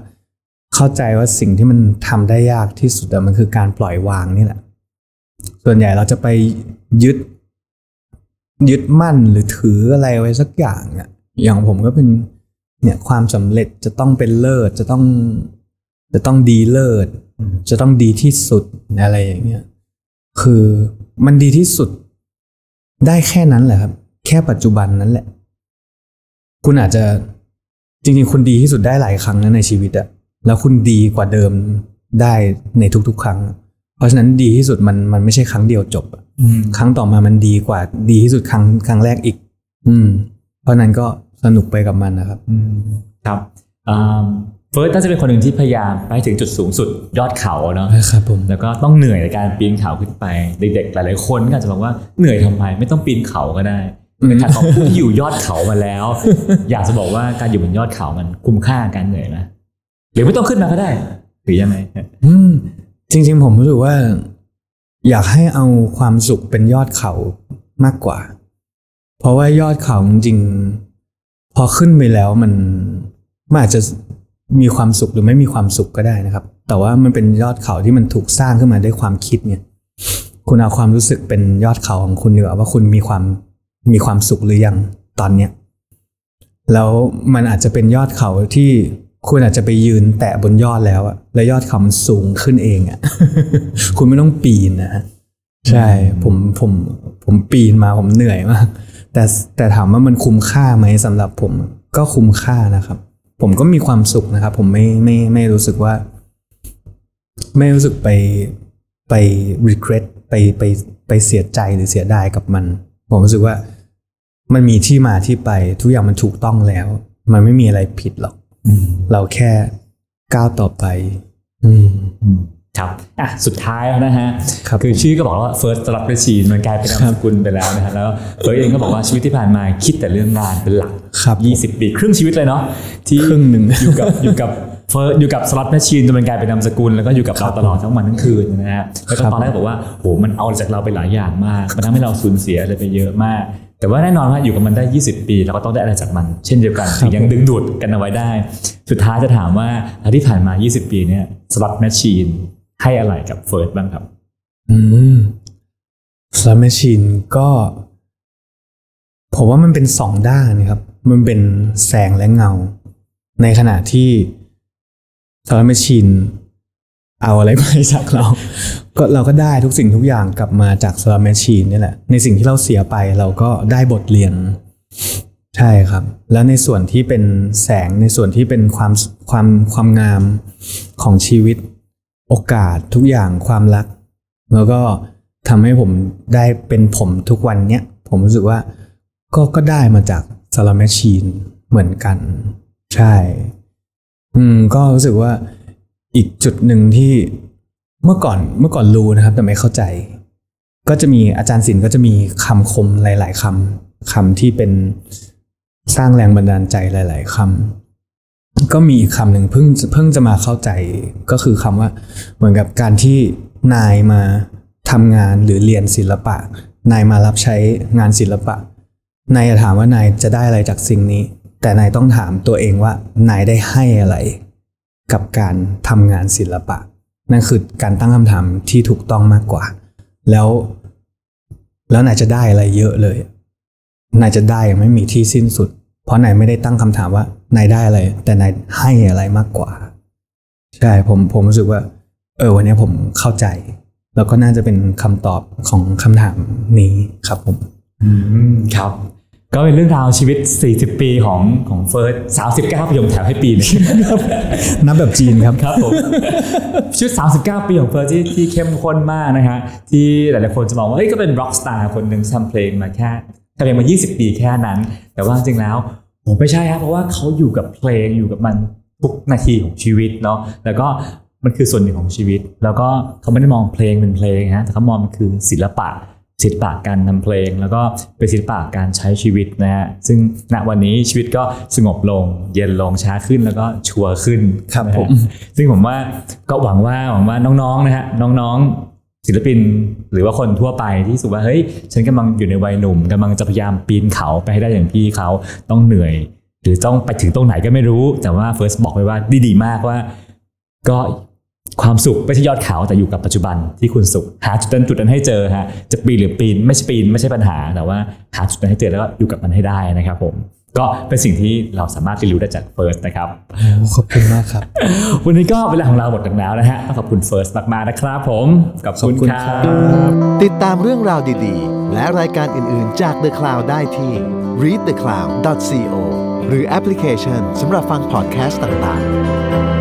เข้าใจว่าสิ่งที่มันทำได้ยากที่สุดอะมันคือการปล่อยวางนี่แหละ ส่วนใหญ่เราจะไปยึด ยึดมั่นหรือถืออะไรไว้สักอย่างอะอย่างผมก็เป็นเนี่ยความสำเร็จจะต้องเป็นเลิศจะต้องจะต้องดีเลิศจะต้องดีที่สุดอะไรอย่างเงี้ยคือมันดีที่สุดได้แค่นั้นแหละครับ แค่ปัจจุบันนั้นแหละ คุณอาจจะจริงๆ คุณดีที่สุดได้หลายครั้งนะในชีวิตอะแล้วคุณดีกว่าเดิมได้ในทุกๆ ครั้ง เพราะฉะนั้นดีที่สุดมันมันไม่ใช่ครั้งเดียวจบอะ ครั้งต่อมามันดีกว่า ดีที่สุดครั้งครั้งแรกอีก อืม เพราะฉะนั้นก็สนุกไปกับมันนะครับครับเฟิร์สน่าจะเป็นคนหนึ่งที่พยายามไปถึงจุดสูงสุดยอดเขาเนาะครับผมแล้วก็ต้องเหนื่อยในการปีนเขาขึ้นไปเด็กๆหลายๆคนก็อาจจะบอกว่าเหนื่อยทำไมไม่ต้องปีนเขาก็ได้เป็นทางของผู้ที่อยู่ยอดเขามาแล้ว อยากจะบอกว่าการอยู่บนยอดเขามันคุ้มค่ากับการเหนื่อยไหมหรือไม่ต้องขึ้นมาก็ได้หรือยังไงอืมจริง ๆ ผมรู้สึกว่า อยากให้เอาความสุขเป็นยอดเขามากกว่า เพราะว่ายอดเขาจริงพอขึ้นไปแล้วมันมันอาจจะมีความสุขหรือไม่มีความสุขก็ได้นะครับ แต่ว่ามันเป็นยอดเขาที่มันถูกสร้างขึ้นมาด้วยความคิดเนี่ย คุณเอาความรู้สึกเป็นยอดเขาของคุณดีกว่าว่าคุณมีความมีความสุขหรือยังตอนเนี้ยแล้วมันอาจจะเป็นยอดเขาที่ คุณอาจจะไปยืนแตะบนยอดแล้วอะแล้วยอดเขามันสูงขึ้นเองอะคุณไม่ต้องปีนนะใช่ ผมผมผมปีนมาผมเหนื่อยมาก แต่แต่ถามว่ามันคุ้มค่าไหมสำหรับผมก็คุ้มค่านะครับ ผมก็มีความสุขนะครับ ผมไม่ไม่ไม่รู้สึกว่า ไม่รู้สึกไปไป regret ไปไปไปเสียใจหรือเสียดายกับมัน ผมรู้สึกว่า มันมีที่มาที่ไปทุกอย่างมันถูกต้องแล้ว มันไม่มีอะไรผิดหรอก เราแค่ก้าวต่อไปอืมครับอะสุดท้ายแล้วนะฮะครับอชื่อก็บอกว่า first สำหรับเรชีนมันกลายเป็นนามสกุลไปแล้วนะฮะแล้วเฟิร์สเองก็บอกว่าชีวิตที่ผ่านมาคิดแต่เรื่องงานเป็นหลักครับ20 ปีครึ่งชีวิตเลยเนาะที่ครึ่งหนึ่งอยู่กับอยู่กับเฟิร์สอยู่กับ Slot Machine จนมันกลายเป็นนามสกุลแล้วก็อยู่กับเราตลอดทั้งวันทั้งคืนนะฮะแล้วก็ครับตอนแรกบอกว่าโหมันเอาจากเราไปหลายอย่างมากมันทำให้เราสูญเสียอะไรไปเยอะมาก แต่ว่าแน่นอนว่าอยู่กับมันได้ 20 ปีเราก็ต้องได้อะไรจากมัน เช่นเดียวกันถึงยังดึงดูดกันเอาไว้ได้ สุดท้ายจะถามว่าที่ผ่านมา 20 ปีเนี่ย Slot Machine ให้อะไรกับเฟิร์สบ้างครับ อืม Slot Machine ก็ผมว่ามันเป็นสองด้านนะครับ มันเป็นแสงและเงา ในขณะที่ Slot Machine เอาอะไรไปจากเรา ก็เราก็ได้ทุกสิ่งทุกอย่างกลับมาจาก Slot Machine นี่แหละ ในสิ่งที่เราเสียไปเราก็ได้บทเรียน ใช่ครับ แล้วในส่วนที่เป็นแสงในส่วนที่เป็นความความความงามของชีวิต โอกาสทุกอย่างความรัก แล้วก็ทำให้ผมได้เป็นผมทุกวันเนี้ยผมรู้สึกว่า ก็ก็ได้มาจากซาลาแมชชีนเหมือนกัน ใช่ อืม ก็รู้สึกว่า อีกจุดหนึ่งที่เมื่อก่อนเมื่อก่อนรู้นะครับ แต่ไม่เข้าใจ ก็จะมีอาจารย์ศิลป์ก็จะมีคำคมหลาย ๆคำคำที่เป็นสร้างแรงบันดาลใจหลาย ๆคำก็มีอีกคำหนึ่งเพิ่งเพิ่งจะมาเข้าใจก็คือคำว่าเหมือนกับการที่นายมาทำงานหรือเรียนศิลปะ นายมารับใช้งานศิลปะ นายจะถามว่านายจะได้อะไรจากสิ่งนี้ แต่นายต้องถามตัวเองว่านายได้ให้อะไร กับการทำงานศิลปะ นั่นคือการตั้งคำถามที่ถูกต้องมากกว่า แล้วแล้วนายจะได้อะไรเยอะเลยนายจะได้ไม่มีที่สิ้นสุด เพราะนายไม่ได้ตั้งคำถามว่านายได้อะไร แต่นายให้อะไรมากกว่า ใช่ผมผมรู้สึกว่า เออ วันนี้ผมเข้าใจ แล้วก็น่าจะเป็นคำตอบของคำถามนี้ครับผม อืมครับ ก็เป็นเรื่องราวชีวิต 40 ปีของของเฟิร์ส39ปีผมแถมให้ปีหนึงนับแบบจีนครับครับผมชีวิต39 ปีของเฟิร์สที่ที่เข้มข้นมากนะฮะที่หลายๆคนจะมองว่าเฮ้ยก็เป็นร็อกสตาร์คนหนึ่งทำเพลงมาแค่ทำเพลงมา 20 ปีแค่นั้น แต่ว่าจริงๆแล้วผมไม่ใช่ครับเพราะว่าเขาอยู่กับเพลงอยู่กับมันทุกนาทีของชีวิตเนาะแล้วก็มันคือส่วนหนึ่งของชีวิต แล้วก็เขาไม่ได้มองเพลงเป็นเพลงฮะแต่เขามองมันคือศิลปะ ศิลปะการทำเพลง แล้วก็เป็นศิลปะการใช้ชีวิตนะฮะซึ่งณวันนี้ชีวิตก็สงบลง เย็นลงช้าขึ้นแล้วก็ชัวร์ขึ้นครับนะฮะผมซึ่งผมว่าก็หวังว่าหวังว่าน้องๆนะฮะน้องๆ ศิลปินหรือว่าคนทั่วไปที่รู้สึกว่าเฮ้ยฉันกำลังอยู่ในวัยหนุ่มกำลังจะพยายามปีนเขาไปให้ได้อย่างพี่เขาต้องเหนื่อย หรือต้องไปถึงตรงไหนก็ไม่รู้ แต่ว่าเฟิร์สบอกไว้ว่าดีๆมากว่า ก็ ความสุขไม่ใช่ยอดเขาแต่อยู่กับปัจจุบันที่คุณสุข หาจุดนั้นจุดนั้นให้เจอฮะจะปีนหรือปีนไม่ใช่ปีนไม่ใช่ปัญหาแต่ว่าหาจุดนั้นให้เจอแล้วก็อยู่กับมันให้ได้นะครับผมก็เป็นสิ่งที่เราสามารถเรียนรู้ได้จากเฟิร์สนะครับขอบคุณมากครับ วันนี้ก็เวลาของเราหมดลงแล้วนะฮะต้องขอบคุณเฟิร์สมากๆนะครับผมขอบคุณขอบคุณครับครับติดตามเรื่องราวดีๆ และรายการอื่นๆจาก The Cloud ได้ที่ readthecloud.co หรือแอปพลิเคชันสำหรับฟังพอดแคสต์ต่างๆ